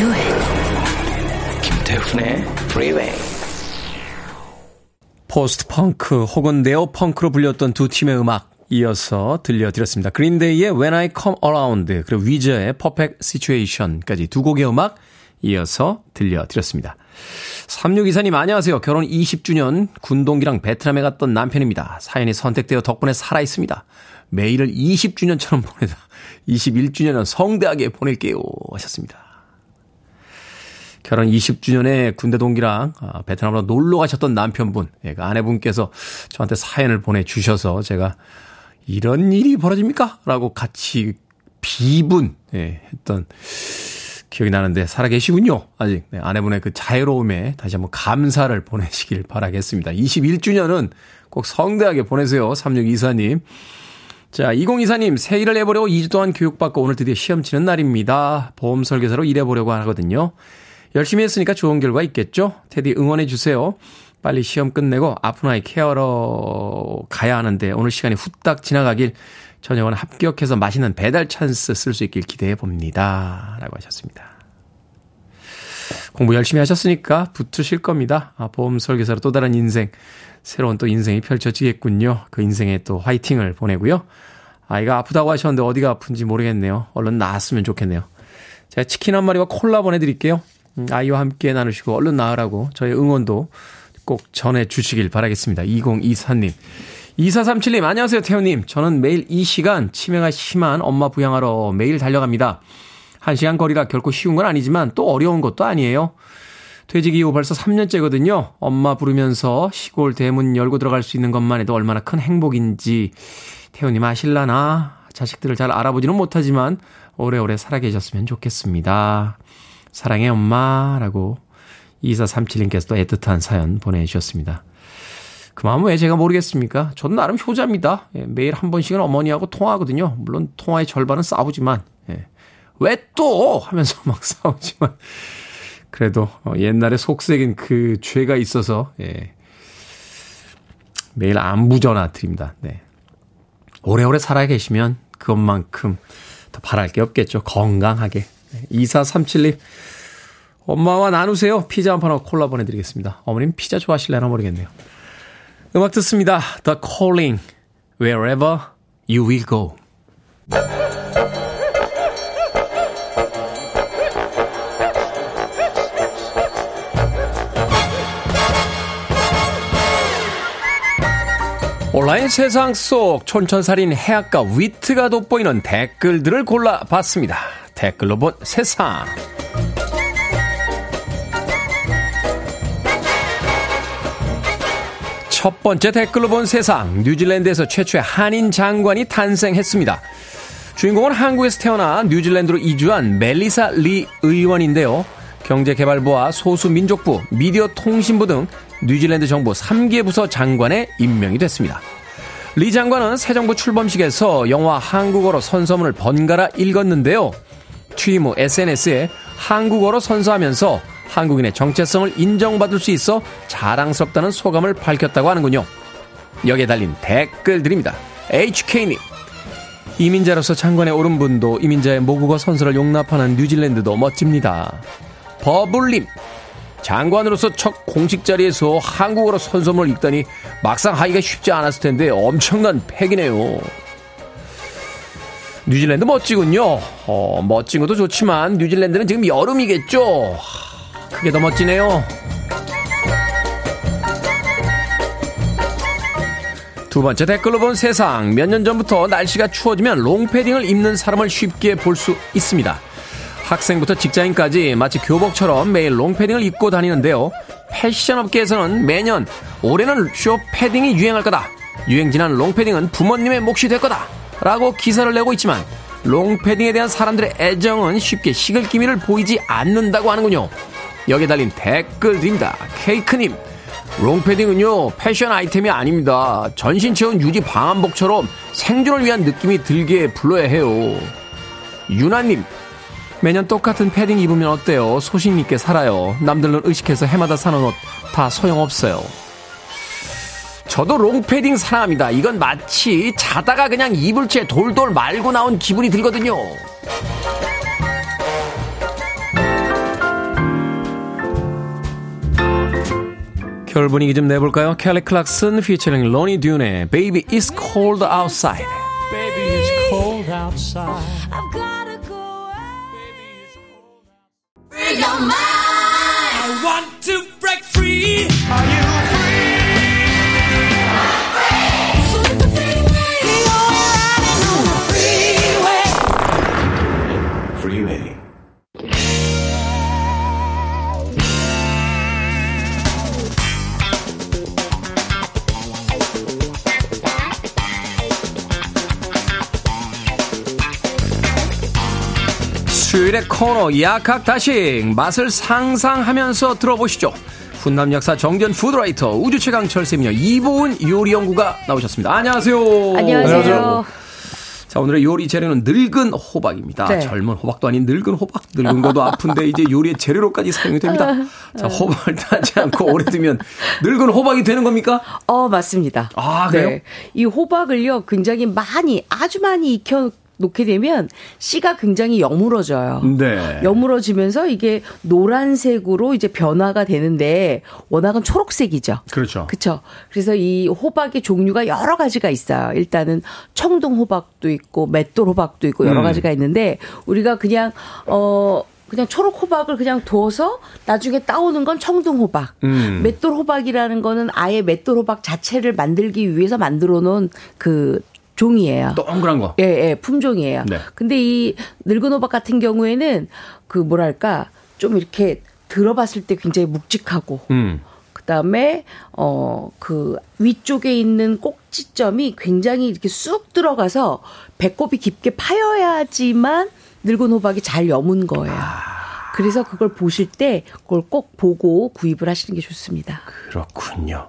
Do it. 김태훈의 Freeway. 포스트 펑크 혹은 네오 펑크로 불렸던 두 팀의 음악 이어서 들려드렸습니다. 그린데이의 When I Come Around 그리고 위저의 Perfect Situation까지 두 곡의 음악 이어서 들려드렸습니다. 3624님 안녕하세요. 결혼 20주년 군동기랑 베트남에 갔던 남편입니다. 사연이 선택되어 덕분에 살아있습니다. 매일을 20주년처럼 보내다 21주년은 성대하게 보낼게요 하셨습니다. 결혼 20주년에 군대 동기랑 아, 베트남으로 놀러 가셨던 남편분, 예, 그 아내분께서 저한테 사연을 보내주셔서 제가 이런 일이 벌어집니까? 라고 같이 비분, 예, 했던 기억이 나는데 살아계시군요. 아직 네, 아내분의 그 자유로움에 다시 한번 감사를 보내시길 바라겠습니다. 21주년은 꼭 성대하게 보내세요. 3624님. 자, 2024님, 새 일을 해보려고 2주 동안 교육받고 오늘 드디어 시험 치는 날입니다. 보험 설계사로 일해보려고 하거든요. 열심히 했으니까 좋은 결과 있겠죠? 테디 응원해주세요. 빨리 시험 끝내고 아픈 아이 케어러 가야 하는데 오늘 시간이 후딱 지나가길 저녁은 합격해서 맛있는 배달 찬스 쓸 수 있길 기대해 봅니다. 라고 하셨습니다. 공부 열심히 하셨으니까 붙으실 겁니다. 아, 보험 설계사로 또 다른 인생, 새로운 또 인생이 펼쳐지겠군요. 그 인생에 또 화이팅을 보내고요. 아이가 아프다고 하셨는데 어디가 아픈지 모르겠네요. 얼른 나았으면 좋겠네요. 제가 치킨 한 마리와 콜라 보내드릴게요. 음, 아이와 함께 나누시고 얼른 나으라고 저의 응원도 꼭 전해 주시길 바라겠습니다. 2024님. 2437님, 안녕하세요, 태우님. 저는 매일 이 시간 치매가 심한 엄마 부양하러 매일 달려갑니다. 한 시간 거리가 결코 쉬운 건 아니지만 또 어려운 것도 아니에요. 퇴직 이후 벌써 3년째거든요. 엄마 부르면서 시골 대문 열고 들어갈 수 있는 것만 해도 얼마나 큰 행복인지 태우님 아실라나? 자식들을 잘 알아보지는 못하지만 오래오래 살아계셨으면 좋겠습니다. 사랑해 엄마라고 2437님께서도 애틋한 사연 보내주셨습니다. 그 마음은 왜 제가 모르겠습니까? 저는 나름 효자입니다. 예, 매일 한 번씩은 어머니하고 통화하거든요. 물론 통화의 절반은 싸우지만, 예. 왜 또? 하면서 막 싸우지만, 그래도 어, 옛날에 속색인 그 죄가 있어서, 예. 매일 안부 전화 드립니다. 네. 오래오래 살아 계시면 그것만큼 더 바랄 게 없겠죠. 건강하게. 2437님, 엄마와 나누세요. 피자 한 판하고 콜라 보내드리겠습니다. 어머님 피자 좋아하실래나 모르겠네요. 음악 듣습니다. The Calling, Wherever You Will Go. 온라인 세상 속 촌철살인 해악과 위트가 돋보이는 댓글들을 골라봤습니다. 댓글로 본 세상. 첫 번째 댓글로 본 세상. 뉴질랜드에서 최초의 한인 장관이 탄생했습니다. 주인공은 한국에서 태어나 뉴질랜드로 이주한 멜리사 리 의원인데요. 경제개발부와 소수민족부, 미디어 통신부 등 뉴질랜드 정부 3개 부서 장관에 임명이 됐습니다. 리 장관은 새 정부 출범식에서 영어와 한국어로 선서문을 번갈아 읽었는데요. 취임 후 SNS에 한국어로 선서하면서 한국인의 정체성을 인정받을 수 있어 자랑스럽다는 소감을 밝혔다고 하는군요. 여기에 달린 댓글들입니다. HK님. 이민자로서 장관에 오른 분도 이민자의 모국어 선서를 용납하는 뉴질랜드도 멋집니다. 버블님. 장관으로서 첫 공식 자리에서 한국어로 선서문을 읽다니 막상 하기가 쉽지 않았을 텐데 엄청난 팩이네요. 뉴질랜드 멋지군요. 어, 멋진 것도 좋지만 뉴질랜드는 지금 여름이겠죠. 그게 더 멋지네요. 두 번째 댓글로 본 세상. 몇 년 전부터 날씨가 추워지면 롱패딩을 입는 사람을 쉽게 볼 수 있습니다. 학생부터 직장인까지 마치 교복처럼 매일 롱패딩을 입고 다니는데요. 패션 업계에서는 매년 올해는 쇼 패딩이 유행할 거다. 유행 지난 롱패딩은 부모님의 몫이 될 거다. 라고 기사를 내고 있지만 롱패딩에 대한 사람들의 애정은 쉽게 식을 기미를 보이지 않는다고 하는군요. 여기에 달린 댓글들입니다. 케이크님, 롱패딩은요, 패션 아이템이 아닙니다. 전신 체온 유지 방한복처럼 생존을 위한 느낌이 들게 불러야 해요. 유나님, 매년 똑같은 패딩 입으면 어때요? 소신 있게 살아요. 남들은 의식해서 해마다 사는 옷 다 소용없어요. 저도 롱패딩 사랑합니다. 이건 마치 자다가 그냥 이불 채 돌돌 말고 나온 기분이 들거든요. 겨울 분위기 좀 내볼까요? 캘리 클락슨 피처링 로니 듀의 Baby It's Cold Outside. Baby It's Cold Outside. I've gotta go Baby It's Cold Outside. Free your mind. I want 수요일의 코너 약학다식 맛을 상상하면서 들어보시죠. 훈남 역사 정전 푸드라이터 우주 최강 철세미녀 이보은 요리 연구가 나오셨습니다. 안녕하세요. 안녕하세요. 자 오늘의 요리 재료는 늙은 호박입니다. 네. 젊은 호박도 아닌 늙은 호박. 늙은 것도 아픈데 이제 요리의 재료로까지 사용이 됩니다. 자 호박을 따지 않고 오래 두면 늙은 호박이 되는 겁니까? 어 맞습니다. 아 그래요? 네. 이 호박을요 굉장히 많이 아주 많이 익혀 놓게 되면 씨가 굉장히 여물어져요. 네. 여물어지면서 이게 노란색으로 이제 변화가 되는데 워낙은 초록색이죠. 그렇죠. 그렇죠. 그래서 이 호박의 종류가 여러 가지가 있어요. 일단은 청동 호박도 있고 맷돌 호박도 있고 여러 음. 가지가 있는데 우리가 그냥 어 그냥 초록 호박을 그냥 두어서 나중에 따오는 건 청동 호박. 음. 맷돌 호박이라는 거는 아예 맷돌 호박 자체를 만들기 위해서 만들어 놓은 그 종이에요. 동그란 거. 예, 예, 품종이에요. 네. 근데 이 늙은 호박 같은 경우에는 그 뭐랄까 좀 이렇게 들어봤을 때 굉장히 묵직하고 음. 그다음에 어 그 위쪽에 있는 꼭지점이 굉장히 이렇게 쑥 들어가서 배꼽이 깊게 파여야지만 늙은 호박이 잘 여문 거예요. 아. 그래서 그걸 보실 때 그걸 꼭 보고 구입을 하시는 게 좋습니다. 그렇군요.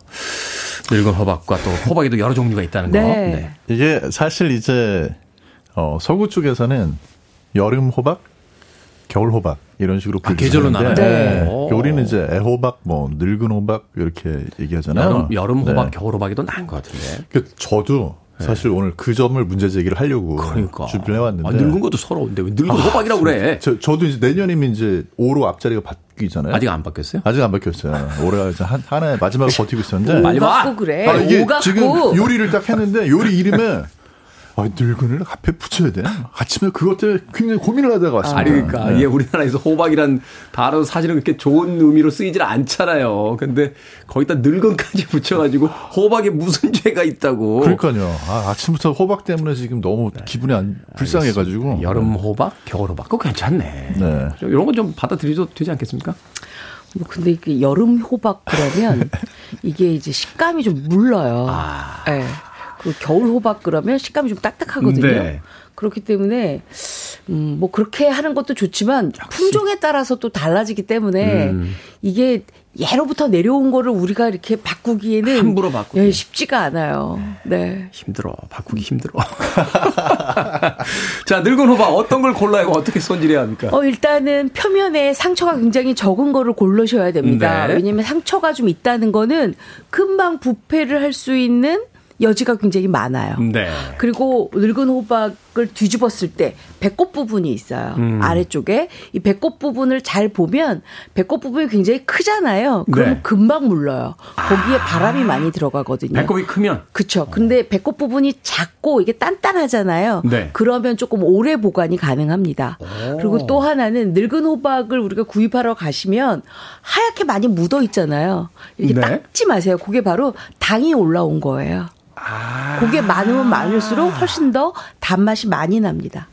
늙은 호박과 또 호박에도 여러 종류가 있다는 거. 네. 네. 이게 사실 이제 어, 서구 쪽에서는 여름 호박, 겨울 호박 이런 식으로 아, 계절로 나눠요. 네. 우리는 이제 애호박, 뭐 늙은 호박 이렇게 얘기하잖아요. 여름, 여름 호박, 네. 겨울 호박이 더 나은 것 같은데. 그 저도 네. 사실 오늘 그 점을 문제 제기를 하려고 그러니까. 준비를 해왔는데. 아, 늙은 것도 서러운데 왜 늙은 아, 호박이라고 그래? 저, 저도 이제 내년이면 이제 5로 앞자리가 바뀌잖아요. 아직 안 바뀌었어요? 아직 안 바뀌었어요. 올해가 이제 한, 하나의 마지막을 버티고 있었는데. 빨리 와! 그래. 아, 이게 지금 요리를 딱 했는데 요리 이름에 아, 늙은을 앞에 붙여야 돼. 아침에 그것 때문에 굉장히 고민을 하다가 왔습니다. 아니, 그러니까. 네. 이게 우리나라에서 호박이란 단어 사실은 그렇게 좋은 의미로 쓰이질 않잖아요. 근데 거기다 늙은까지 붙여가지고 호박에 무슨 죄가 있다고. 그러니까요. 아, 아침부터 호박 때문에 지금 너무 네. 기분이 안, 불쌍해가지고. 여름 호박, 겨울 호박. 그거 괜찮네. 네. 이런 건 좀 받아들여도 되지 않겠습니까? 뭐 근데 이게 여름 호박 그러면 이게 이제 식감이 좀 물러요. 아. 네. 그 겨울 호박 그러면 식감이 좀 딱딱하거든요. 네. 그렇기 때문에 음, 뭐 그렇게 하는 것도 좋지만. 품종에 따라서 또 달라지기 때문에 음. 이게 예로부터 내려온 거를 우리가 이렇게 바꾸기에는 함부로 바꾸기 예, 쉽지가 않아요. 네. 힘들어. 바꾸기 힘들어. 자, 늙은 호박 어떤 걸 골라야 하고 어떻게 손질해야 합니까? 어, 일단은 표면에 상처가 굉장히 적은 거를 고르셔야 됩니다. 네. 왜냐면 상처가 좀 있다는 거는 금방 부패를 할 수 있는 여지가 굉장히 많아요. 네. 그리고 늙은 호박을 뒤집었을 때 배꼽 부분이 있어요. 음. 아래쪽에 이 배꼽 부분을 잘 보면 배꼽 부분이 굉장히 크잖아요. 그럼 네. 금방 물러요. 거기에 아. 바람이 많이 들어가거든요. 배꼽이 크면. 그렇죠. 근데 배꼽 부분이 작고 이게 단단하잖아요. 네. 그러면 조금 오래 보관이 가능합니다. 오. 그리고 또 하나는 늙은 호박을 우리가 구입하러 가시면 하얗게 많이 묻어 있잖아요. 이렇게 네. 닦지 마세요. 그게 바로 당이 올라온 거예요. 아. 그게 많으면 많을수록 훨씬 더 단맛이 많이 납니다.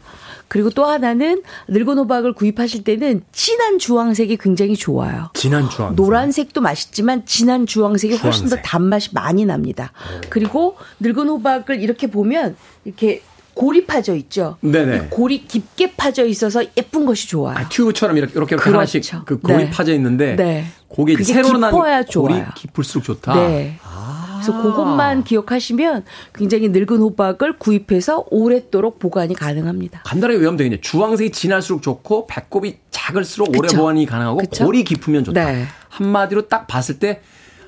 그리고 또 하나는 늙은 호박을 구입하실 때는 진한 주황색이 굉장히 좋아요. 진한 주황색. 노란색도 맛있지만 진한 주황색이 주황색. 훨씬 더 단맛이 많이 납니다. 오. 그리고 늙은 호박을 이렇게 보면 이렇게 골이 파져 있죠. 네네. 골이 깊게 파져 있어서 예쁜 것이 좋아요. 아, 튜브처럼 이렇게 이렇게 그렇죠. 하나씩 그 골이 네. 파져 있는데 네. 고기 새로 난 골이 좋아요. 깊을수록 좋다. 네. 아. 그래서 그것만 기억하시면 굉장히 늙은 호박을 구입해서 오랫도록 보관이 가능합니다. 간단하게 외우면 되겠네요. 주황색이 진할수록 좋고 배꼽이 작을수록 그쵸. 오래 보관이 가능하고 그쵸? 골이 깊으면 좋다. 네. 한마디로 딱 봤을 때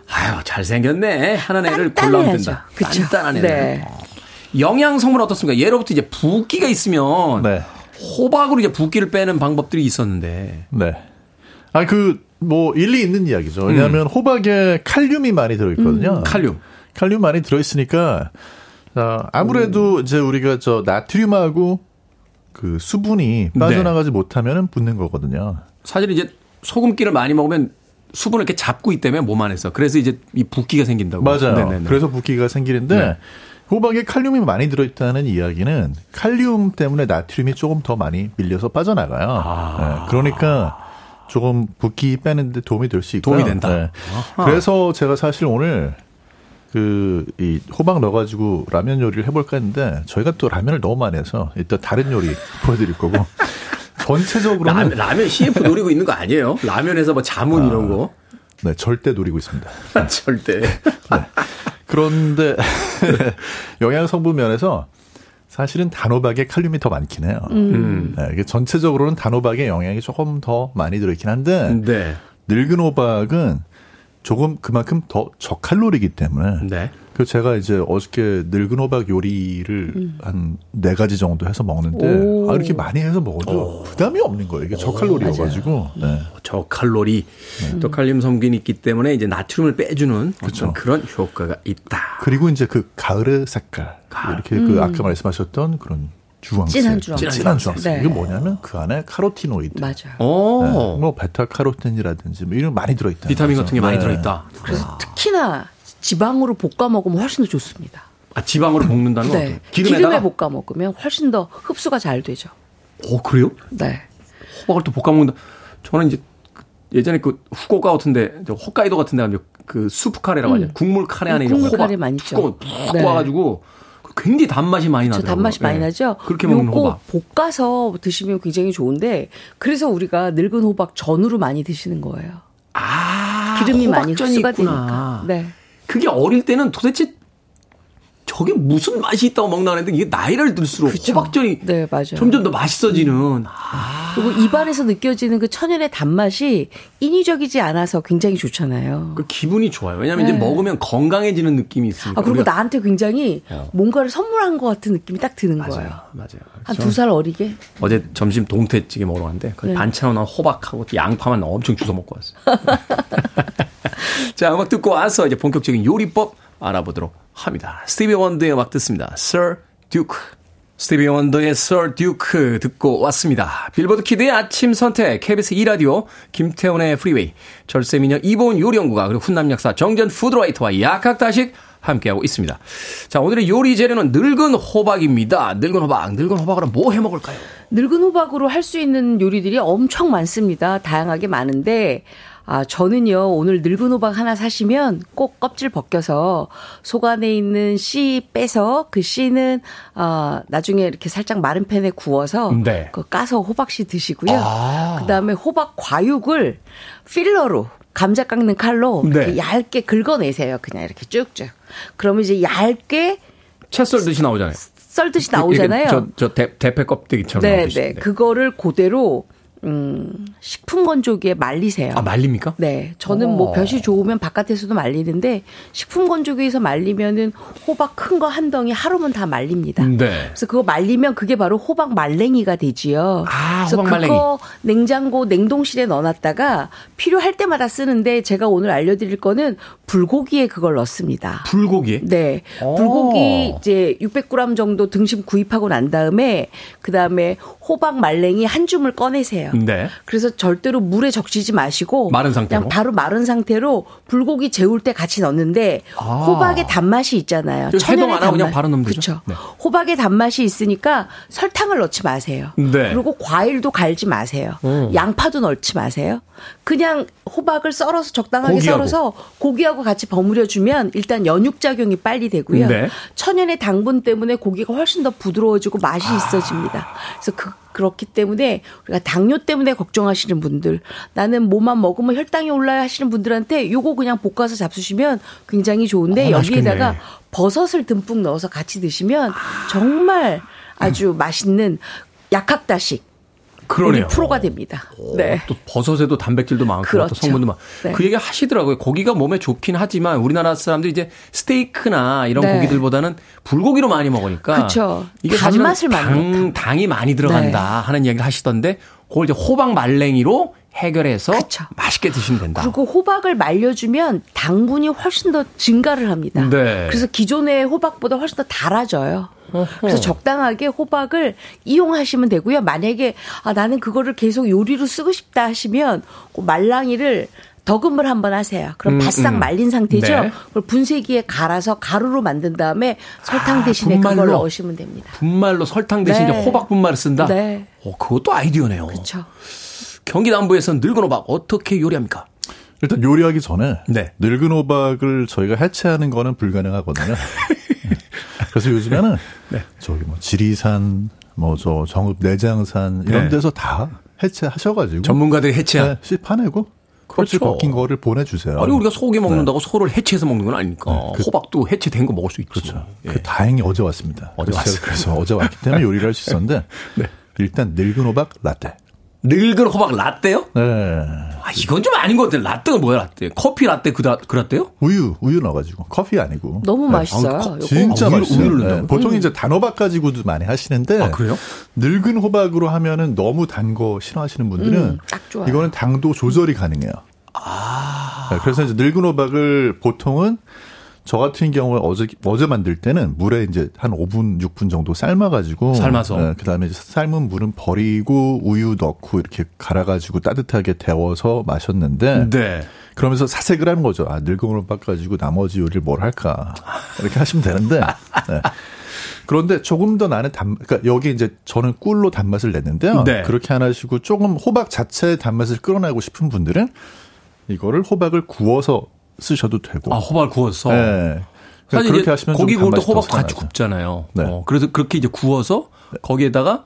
아유 잘생겼네 하는 애를 골라오면 된다. 그쵸? 단단한 애를. 네. 영양 성분 어떻습니까? 예로부터 이제 붓기가 있으면 네. 호박으로 이제 붓기를 빼는 방법들이 있었는데. 네. 아, 그, 뭐, 일리 있는 이야기죠. 왜냐하면 음. 호박에 칼륨이 많이 들어있거든요. 음, 칼륨. 칼륨 많이 들어있으니까, 어, 아무래도 오. 이제 우리가 저 나트륨하고 그 수분이 빠져나가지 네. 못하면 붓는 거거든요. 사실 이제 소금기를 많이 먹으면 수분을 이렇게 잡고 있다면 몸 안에서. 그래서 이제 이 붓기가 생긴다고. 맞아요. 네네네. 그래서 붓기가 생기는데, 네. 호박에 칼륨이 많이 들어있다는 이야기는 칼륨 때문에 나트륨이 조금 더 많이 밀려서 빠져나가요. 아. 네, 그러니까 조금 붓기 빼는데 도움이 될 수 있고 도움이 된다. 네. 그래서 제가 사실 오늘 그, 이, 호박 넣어가지고 라면 요리를 해볼까 했는데, 저희가 또 라면을 너무 많이 해서, 일단 다른 요리 보여드릴 거고, 전체적으로 라면, 라면 CF 노리고 있는 거 아니에요? 라면에서 뭐 자문 아, 이런 거? 네, 절대 노리고 있습니다. 절대. 네. 그런데 영양 성분 면에서 사실은 단호박에 칼륨이 더 많긴 해요. 음. 네, 전체적으로는 단호박에 영양이 조금 더 많이 들어있긴 한데 네. 늙은 호박은 조금 그만큼 더 저칼로리이기 때문에 네. 그 제가 이제 어저께 늙은 호박 요리를 음. 한네 가지 정도 해서 먹는데 아 이렇게 많이 해서 먹어도 오. 부담이 없는 거예요. 이게 저칼로리여 가지고 네. 저칼로리 네. 또 칼륨 성분이 있기 때문에 이제 나트륨을 빼주는 그렇죠. 그런 효과가 있다. 그리고 이제 그 가을의 색깔 가을. 이렇게 그 음. 그 아까 말씀하셨던 그런 주황색, 진한 주황색, 진한 주황색. 네. 이게 뭐냐면 그 안에 카로티노이드, 맞아요. 네. 뭐 베타 카로틴이라든지 뭐 이런 많이 들어 있다. 비타민 같은 게 많이 네. 들어 있다. 그래서 아. 특히나 지방으로 볶아 먹으면 훨씬 더 좋습니다. 아, 지방으로 볶는다는 네. 거? 기름에 볶아 먹으면 훨씬 더 흡수가 잘 되죠. 어, 그래요? 네. 호박을 또 볶아 먹는다. 저는 이제 그 예전에 그 후쿠오카 같은데 홋카이도 같은데 그 수프 카레라고 하죠. 음. 국물 카레 안에 국물 호박 많이 뚜껑 푹 네. 와가지고 굉장히 단맛이 많이 나죠. 단맛이 많이 네. 나죠. 그렇게 먹는 호박. 볶아서 드시면 굉장히 좋은데 그래서 우리가 늙은 호박 전으로 많이 드시는 거예요. 아, 기름이 많이 흡수가 되니까. 네. 그게 어릴 때는 도대체 저게 무슨 맛이 있다고 먹나 그랬는데 이게 나이를 들수록 그쵸. 호박전이 네, 맞아요. 점점 더 맛있어지는. 아. 그리고 입안에서 느껴지는 그 천연의 단맛이 인위적이지 않아서 굉장히 좋잖아요. 그 기분이 좋아요. 왜냐하면 네. 이제 먹으면 건강해지는 느낌이 있으니까. 아, 그리고 나한테 굉장히 어. 뭔가를 선물한 것 같은 느낌이 딱 드는 맞아요. 거예요. 맞아요. 한 두 살 어리게. 어제 점심 동태찌개 먹으러 갔는데 네. 반찬으로 나온 호박하고 양파만 엄청 주워 먹고 왔어요. 자, 음악 듣고 와서 이제 본격적인 요리법 알아보도록 합니다. 스티비 원더의 음악 듣습니다. Sir Duke. 스티비 원더의 Sir Duke 듣고 왔습니다. 빌보드 kid의 아침 선택, KBS 2라디오, 김태훈의 프리웨이, 절세미녀 이보은 요리연구가, 그리고 훈남 약사 정재훈 food writer와 약학다식 함께하고 있습니다. 자, 오늘의 요리 재료는 늙은 호박입니다. 늙은 호박, 늙은 호박으로 뭐 해 먹을까요? 늙은 호박으로 할 수 있는 요리들이 엄청 많습니다. 다양하게 많은데, 아, 저는요, 오늘 늙은 호박 하나 사시면 꼭 껍질 벗겨서 속 안에 있는 씨 빼서 그 씨는, 아, 나중에 이렇게 살짝 마른 팬에 구워서 네. 그 까서 호박씨 드시고요. 아. 그 다음에 호박 과육을 필러로 감자 깎는 칼로 네. 얇게 긁어내세요. 그냥 이렇게 쭉쭉. 그러면 이제 얇게 채 썰듯이 나오잖아요. 썰듯이 나오잖아요. 저, 저 대, 대패 껍데기처럼 네, 네. 그거를 그대로 음, 식품 건조기에 말리세요. 아, 말립니까? 네. 저는 오. 뭐 볕이 좋으면 바깥에서도 말리는데 식품 건조기에서 말리면은 호박 큰 거 한 덩이 하루면 다 말립니다. 네. 그래서 그거 말리면 그게 바로 호박 말랭이가 되지요. 아, 그래서 호박 말랭이. 그거 냉장고 냉동실에 넣어 놨다가 필요할 때마다 쓰는데 제가 오늘 알려 드릴 거는 불고기에 그걸 넣습니다. 불고기에? 네. 오. 불고기 이제 600g 정도 등심 구입하고 난 다음에 그다음에 호박 말랭이 한 줌을 꺼내세요. 돼요. 네. 그래서 절대로 물에 적시지 마시고 마른 상태로 그냥 바로 마른 상태로 불고기 재울 때 같이 넣는데 아. 호박의 단맛이 있잖아요. 천연의 단맛. 그냥 바로 넣으면 되죠. 그렇죠. 네. 호박의 단맛이 있으니까 설탕을 넣지 마세요. 네. 그리고 과일도 갈지 마세요. 음. 양파도 넣지 마세요. 그냥 호박을 썰어서 적당하게 고기하고. 썰어서 고기하고 같이 버무려 주면 일단 연육 작용이 빨리 되고요. 네. 천연의 당분 때문에 고기가 훨씬 더 부드러워지고 맛이 아. 있어집니다. 그래서 그 그렇기 때문에 우리가 당뇨 때문에 걱정하시는 분들, 나는 뭐만 먹으면 혈당이 올라야 하시는 분들한테 요거 그냥 볶아서 잡수시면 굉장히 좋은데 아, 여기에다가 버섯을 듬뿍 넣어서 같이 드시면 정말 아주 맛있는 약학다식 그러네요. 프로가 됩니다. 오, 네. 또 버섯에도 단백질도 많고 그렇죠. 또 성분도 많고 네. 그 얘기 하시더라고요. 고기가 몸에 좋긴 하지만 우리나라 사람들이 이제 스테이크나 이런 네. 고기들보다는 불고기로 많이 먹으니까 그렇죠. 이게 단맛을 당, 당이 많이 들어간다 네. 하는 얘기를 하시던데 그걸 이제 호박 말랭이로 해결해서 그쵸. 맛있게 드시면 된다. 그리고 호박을 말려주면 당분이 훨씬 더 증가를 합니다. 네. 그래서 기존의 호박보다 훨씬 더 달아져요. 그래서 적당하게 호박을 이용하시면 되고요. 만약에 아, 나는 그거를 계속 요리로 쓰고 싶다 하시면 그 말랑이를 더금을 한번 하세요. 그럼 음, 바싹 음. 말린 상태죠. 네. 그걸 분쇄기에 갈아서 가루로 만든 다음에 설탕 아, 대신에 아, 그걸 넣으시면 됩니다. 분말로 설탕 대신 네. 호박 분말을 쓴다. 네. 어, 그것도 아이디어네요. 그렇죠. 경기 남부에서 늙은 호박 어떻게 요리합니까? 일단 요리하기 전에 네. 늙은 호박을 저희가 해체하는 거는 불가능하거든요. 그래서 요즘에는 네. 저기 뭐 지리산, 뭐 저 정읍 내장산 이런 네. 데서 다 해체하셔가지고 전문가들이 해체한 네, 씨 파내고 그렇죠. 벗긴 거를 보내주세요. 아니 우리가 소고기 먹는다고 네. 소를 해체해서 먹는 건 아니니까 네, 그, 호박도 해체된 거 먹을 수 있죠. 그렇죠. 예. 그 다행히 어제 왔습니다. 어제 왔어요. 그래서 어제 왔기 때문에 요리를 할 수 있었는데 네. 일단 늙은 호박 라떼. 늙은 호박 라떼요? 네. 아, 이건 좀 아닌 것 같아요. 라떼가 뭐야, 라떼? 커피 라떼 그, 그 라떼요? 우유, 우유 넣어가지고. 커피 아니고. 너무 네. 맛있어요. 아, 진짜 아, 맛있어요. 우유를 네. 보통 음. 이제 단호박 가지고도 많이 하시는데. 아, 그래요? 늙은 호박으로 하면은 너무 단 거 싫어하시는 분들은. 음, 딱 좋아요. 이거는 당도 조절이 가능해요. 아. 네, 그래서 이제 늙은 호박을 보통은 저 같은 경우에 어제 어제 만들 때는 물에 이제 한 5분 6분 정도 삶아가지고 삶아서 네, 그다음에 삶은 물은 버리고 우유 넣고 이렇게 갈아가지고 따뜻하게 데워서 마셨는데 네. 그러면서 사색을 하는 거죠. 아 늙은을 바꿔가지고 나머지 요리를 뭘 할까 이렇게 하시면 되는데. 네. 그런데 조금 더 나는 단, 그러니까 여기 이제 저는 꿀로 단맛을 냈는데요. 네. 그렇게 안 하시고 조금 호박 자체의 단맛을 끌어내고 싶은 분들은 이거를 호박을 구워서 쓰셔도 되고. 아, 호박을 구워서? 네. 사실 그렇게 하시면 고기 구울 때 호박 같이 굽잖아요. 네. 어, 그래서 그렇게 이제 구워서 거기에다가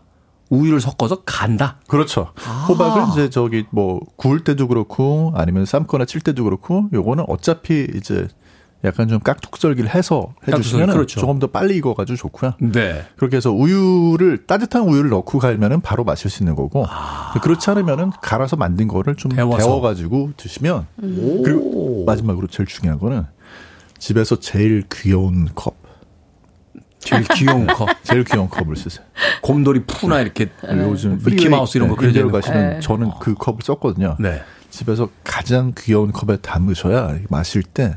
우유를 섞어서 간다. 그렇죠. 아. 호박을 이제 저기 뭐 구울 때도 그렇고 아니면 삶거나 찔 때도 그렇고 요거는 어차피 이제 약간 좀 깍둑썰기를 해서 해주시면 그렇죠. 조금 더 빨리 익어가지고 좋고요. 네. 그렇게 해서 우유를 따뜻한 우유를 넣고 갈면은 바로 마실 수 있는 거고 아. 그렇지 않으면은 갈아서 만든 거를 좀 데워서. 가지고 드시면 음. 그리고 마지막으로 제일 중요한 거는 집에서 제일 귀여운 컵. 제일 귀여운 컵. 제일 귀여운 컵을 쓰세요. 곰돌이 푸나 이렇게 네. 요즘 미키마우스 이런 거 네, 그려져 가시면 네. 저는 그 컵을 썼거든요. 네. 집에서 가장 귀여운 컵에 담으셔야 마실 때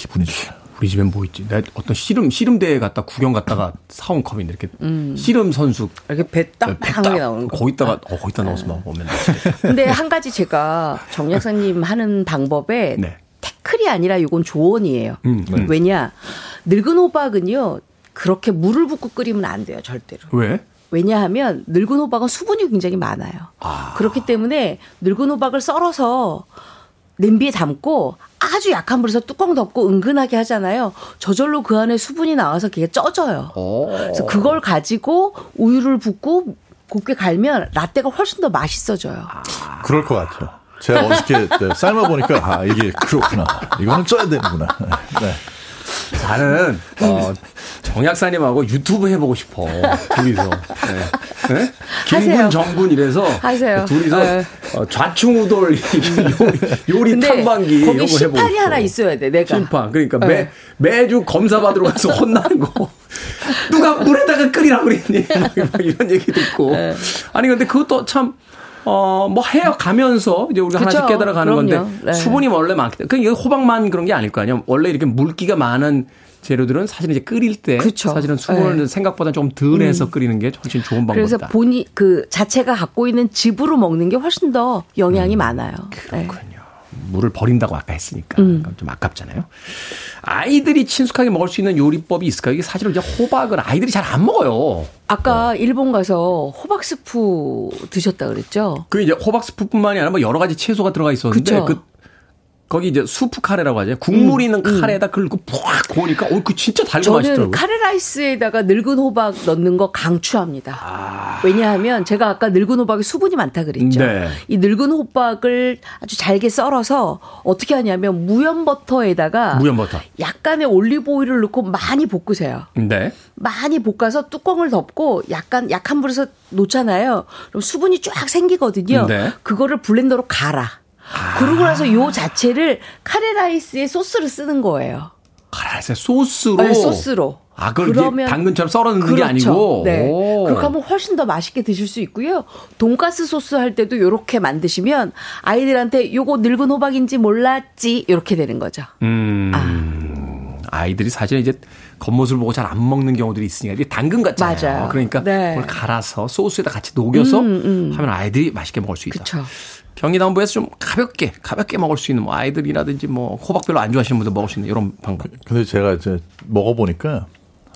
기분이 좋아요. 우리 집엔 뭐 있지? 내가 어떤 씨름 씨름 대회 갔다 구경 갔다가 사온 컵인데 이렇게 음. 씨름 선수 이렇게 배딱하게 나오는 거. 거기다가 어 거기다 넣어서 막 먹으면. 근데 한 가지 제가 정 약사님 하는 방법에 네. 태클이 아니라 이건 조언이에요. 음, 네. 왜냐 늙은 호박은요 그렇게 물을 붓고 끓이면 안 돼요 절대로. 왜? 왜냐하면 늙은 호박은 수분이 굉장히 많아요. 아. 그렇기 때문에 늙은 호박을 썰어서 냄비에 담고 아주 약한 불에서 뚜껑 덮고 은근하게 하잖아요. 저절로 그 안에 수분이 나와서 그게 쪄져요. 오. 그래서 그걸 가지고 우유를 붓고 곱게 갈면 라떼가 훨씬 더 맛있어져요. 아. 그럴 것 같아요. 제가 어저께 삶아 보니까 아 이게 그렇구나. 이거는 쪄야 되는구나. 네. 나는 어, 정약사님하고 유튜브 해보고 싶어 둘이서. 네. 네? 김군 정군 이래서 하세요. 둘이서 네. 어, 좌충우돌 요리 탐방기 거기 심판이 하나 있어야 돼. 내가 심판. 그러니까 네. 매 매주 검사 받으러 가서 혼나는 거. 누가 물에다가 끓이라 그랬니? 이런 얘기 듣고. 네. 아니 근데 그것도 참. 어, 어, 뭐 해요 가면서 이제 우리가 그쵸? 하나씩 깨달아 가는 건데 네. 수분이 원래 많기 때문에 그러니까 호박만 그런 게 아닐 거 아니에요. 원래 이렇게 물기가 많은 재료들은 사실 이제 끓일 때 그쵸. 사실은 수분을 네. 생각보다 좀 덜해서 음. 끓이는 게 훨씬 좋은 방법이다. 그래서 본이 그 자체가 갖고 있는 즙으로 먹는 게 훨씬 더 영양이 음. 많아요. 그렇군요. 네. 물을 버린다고 아까 했으니까 음. 좀 아깝잖아요. 아이들이 친숙하게 먹을 수 있는 요리법이 있을까요? 이게 사실은 이제 호박은 아이들이 잘 안 먹어요. 아까 네. 일본 가서 호박 스프 드셨다 그랬죠? 그 이제 호박 스프뿐만이 아니라 뭐 여러 가지 채소가 들어가 있었는데 그쵸? 그 거기 이제 수프 카레라고 하죠. 국물 음, 있는 음. 카레에다 그걸 푹 구우니까 어, 그 진짜 달고 맛있더라고요. 카레 라이스에다가 늙은 호박 넣는 거 강추합니다. 아. 왜냐하면 제가 아까 늙은 호박에 수분이 많다 그랬죠. 네. 이 늙은 호박을 아주 잘게 썰어서 어떻게 하냐면 무염 버터에다가 무염 버터. 약간의 올리브 오일을 넣고 많이 볶으세요. 네. 많이 볶아서 뚜껑을 덮고 약간 약한 불에서 놓잖아요. 그럼 수분이 쫙 생기거든요. 네. 그거를 블렌더로 갈아. 아. 그러고 나서 요 자체를 카레라이스에 소스를 쓰는 거예요. 카레라이스 소스로? 네, 소스로. 아, 그러면 당근처럼 썰어 넣는 그렇죠. 게 아니고. 네. 오. 그렇게 하면 훨씬 더 맛있게 드실 수 있고요. 돈가스 소스 할 때도 요렇게 만드시면 아이들한테 요거 늙은 호박인지 몰랐지 이렇게 되는 거죠. 음. 아. 아이들이 사실 이제 겉모습을 보고 잘 안 먹는 경우들이 있으니까 이게 당근 같잖아요. 맞아요. 그러니까 네. 그걸 갈아서 소스에다 같이 녹여서 음, 음. 하면 아이들이 맛있게 먹을 수 있다. 그쵸. 경기남부에서 좀 가볍게 가볍게 먹을 수 있는 뭐 아이들이라든지 뭐 호박 별로 안 좋아하시는 분들 먹을 수 있는 이런 방법. 근데 제가 이제 먹어보니까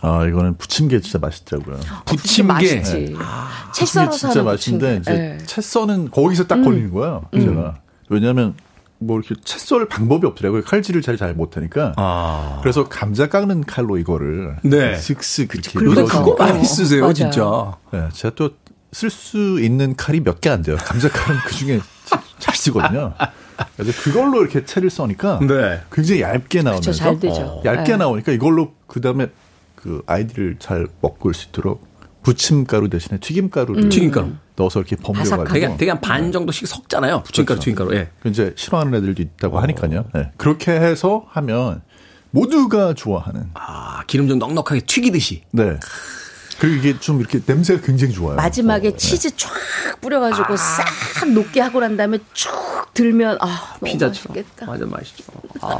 아 이거는 부침개 진짜 맛있더라고요. 부침개 맛있지. 네. 아, 채 썰어서 진짜 맛있는데 이제 네. 채 써는 거기서 딱 음. 걸리는 거야. 음. 제가 왜냐하면 뭐 이렇게 채 썰 방법이 없더라고요. 칼질을 잘 잘 못하니까. 아. 그래서 감자 깎는 칼로 이거를 네. 슥슥 이렇게. 그런데 그거 많이 쓰세요, 진짜. 네, 제가 또 쓸 수 있는 칼이 몇 개 안 돼요. 감자 칼은 그 중에 잘 쓰거든요. 그래서 그걸로 이렇게 채를 써니까 네. 굉장히 얇게 나오면서 그쵸, 잘 되죠. 어. 얇게 네. 나오니까 이걸로 그 다음에 그 아이들을 잘 먹을 수 있도록 부침가루 대신에 튀김가루를 음. 튀김가루 넣어서 이렇게 버무려가지고 되게, 되게 한반 정도씩 섞잖아요. 부침가루, 그렇죠. 튀김가루. 예. 이제 싫어하는 애들도 있다고 어. 하니까요. 네. 그렇게 해서 하면 모두가 좋아하는. 아 기름 좀 넉넉하게 튀기듯이. 네. 그리고 이게 좀 이렇게 냄새가 굉장히 좋아요. 마지막에 어, 치즈 네. 쫙 뿌려가지고 아. 싹 녹게 하고 난 다음에 쭉 들면 아 피자처럼 맛있겠다. 맞아 맛있죠. 아,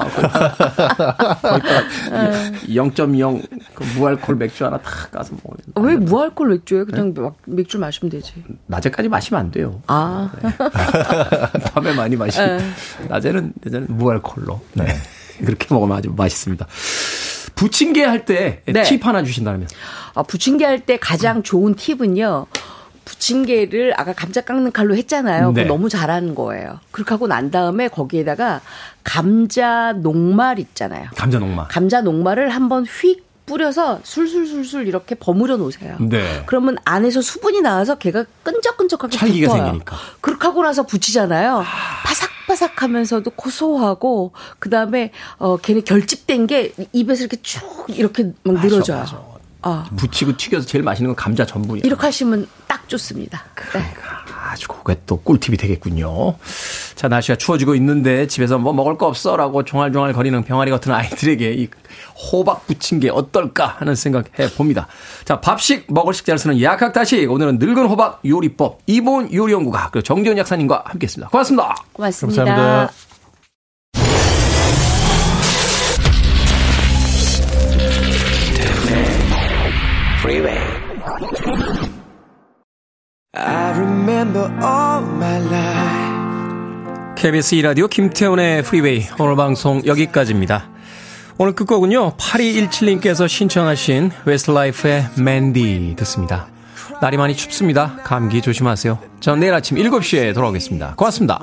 거기다 0.0 그 무알콜 맥주 하나 탁 까서 먹어요. 왜 무알콜 맥주예요? 그냥 네? 맥주 마시면 되지. 낮에까지 마시면 안 돼요. 아 네. 밤에 많이 마시고 네. 낮에는 낮에는 무알콜로. 네. 그렇게 먹으면 아주 맛있습니다. 부침개 할 때팁 네. 하나 주신다면? 아, 부침개 할 때 가장 좋은 팁은요. 부침개를 아까 감자 깎는 칼로 했잖아요. 네. 너무 잘하는 거예요. 그렇게 하고 난 다음에 거기에다가 감자 녹말 있잖아요. 감자 녹말. 감자 녹말을 한번 휙 뿌려서 술술술술 이렇게 버무려 놓으세요. 네. 그러면 안에서 수분이 나와서 걔가 끈적끈적하게 찰기가 붙어요. 생기니까. 그렇게 하고 나서 부치잖아요. 아. 바삭 바삭하면서도 고소하고 그다음에 어 걔네 결집된 게 입에서 이렇게 쭉 이렇게 막 늘어져요. 맞아, 맞아. 아. 부치고 튀겨서 제일 맛있는 건 감자 전분이야. 이렇게 하시면 딱 좋습니다. 그러니까 네. 아주 그게 또 꿀팁이 되겠군요. 자 날씨가 추워지고 있는데 집에서 뭐 먹을 거 없어 라고 종알종알 거리는 병아리 같은 아이들에게 이 호박 부침개 어떨까 하는 생각 해 봅니다. 자 밥식 먹을 식자를 쓰는 약학다식 오늘은 늙은 호박 요리법 이본 요리연구가 그리고 정재훈 약사님과 함께했습니다. 고맙습니다. 고맙습니다. 감사합니다. freeway. KBS 2라디오 김태훈의 프리웨이 오늘 방송 여기까지입니다. 오늘 끝곡은요. 8217님께서 신청하신 Westlife의 Mandy 듣습니다. 날이 많이 춥습니다. 감기 조심하세요. 전 내일 아침 7시에 돌아오겠습니다. 고맙습니다.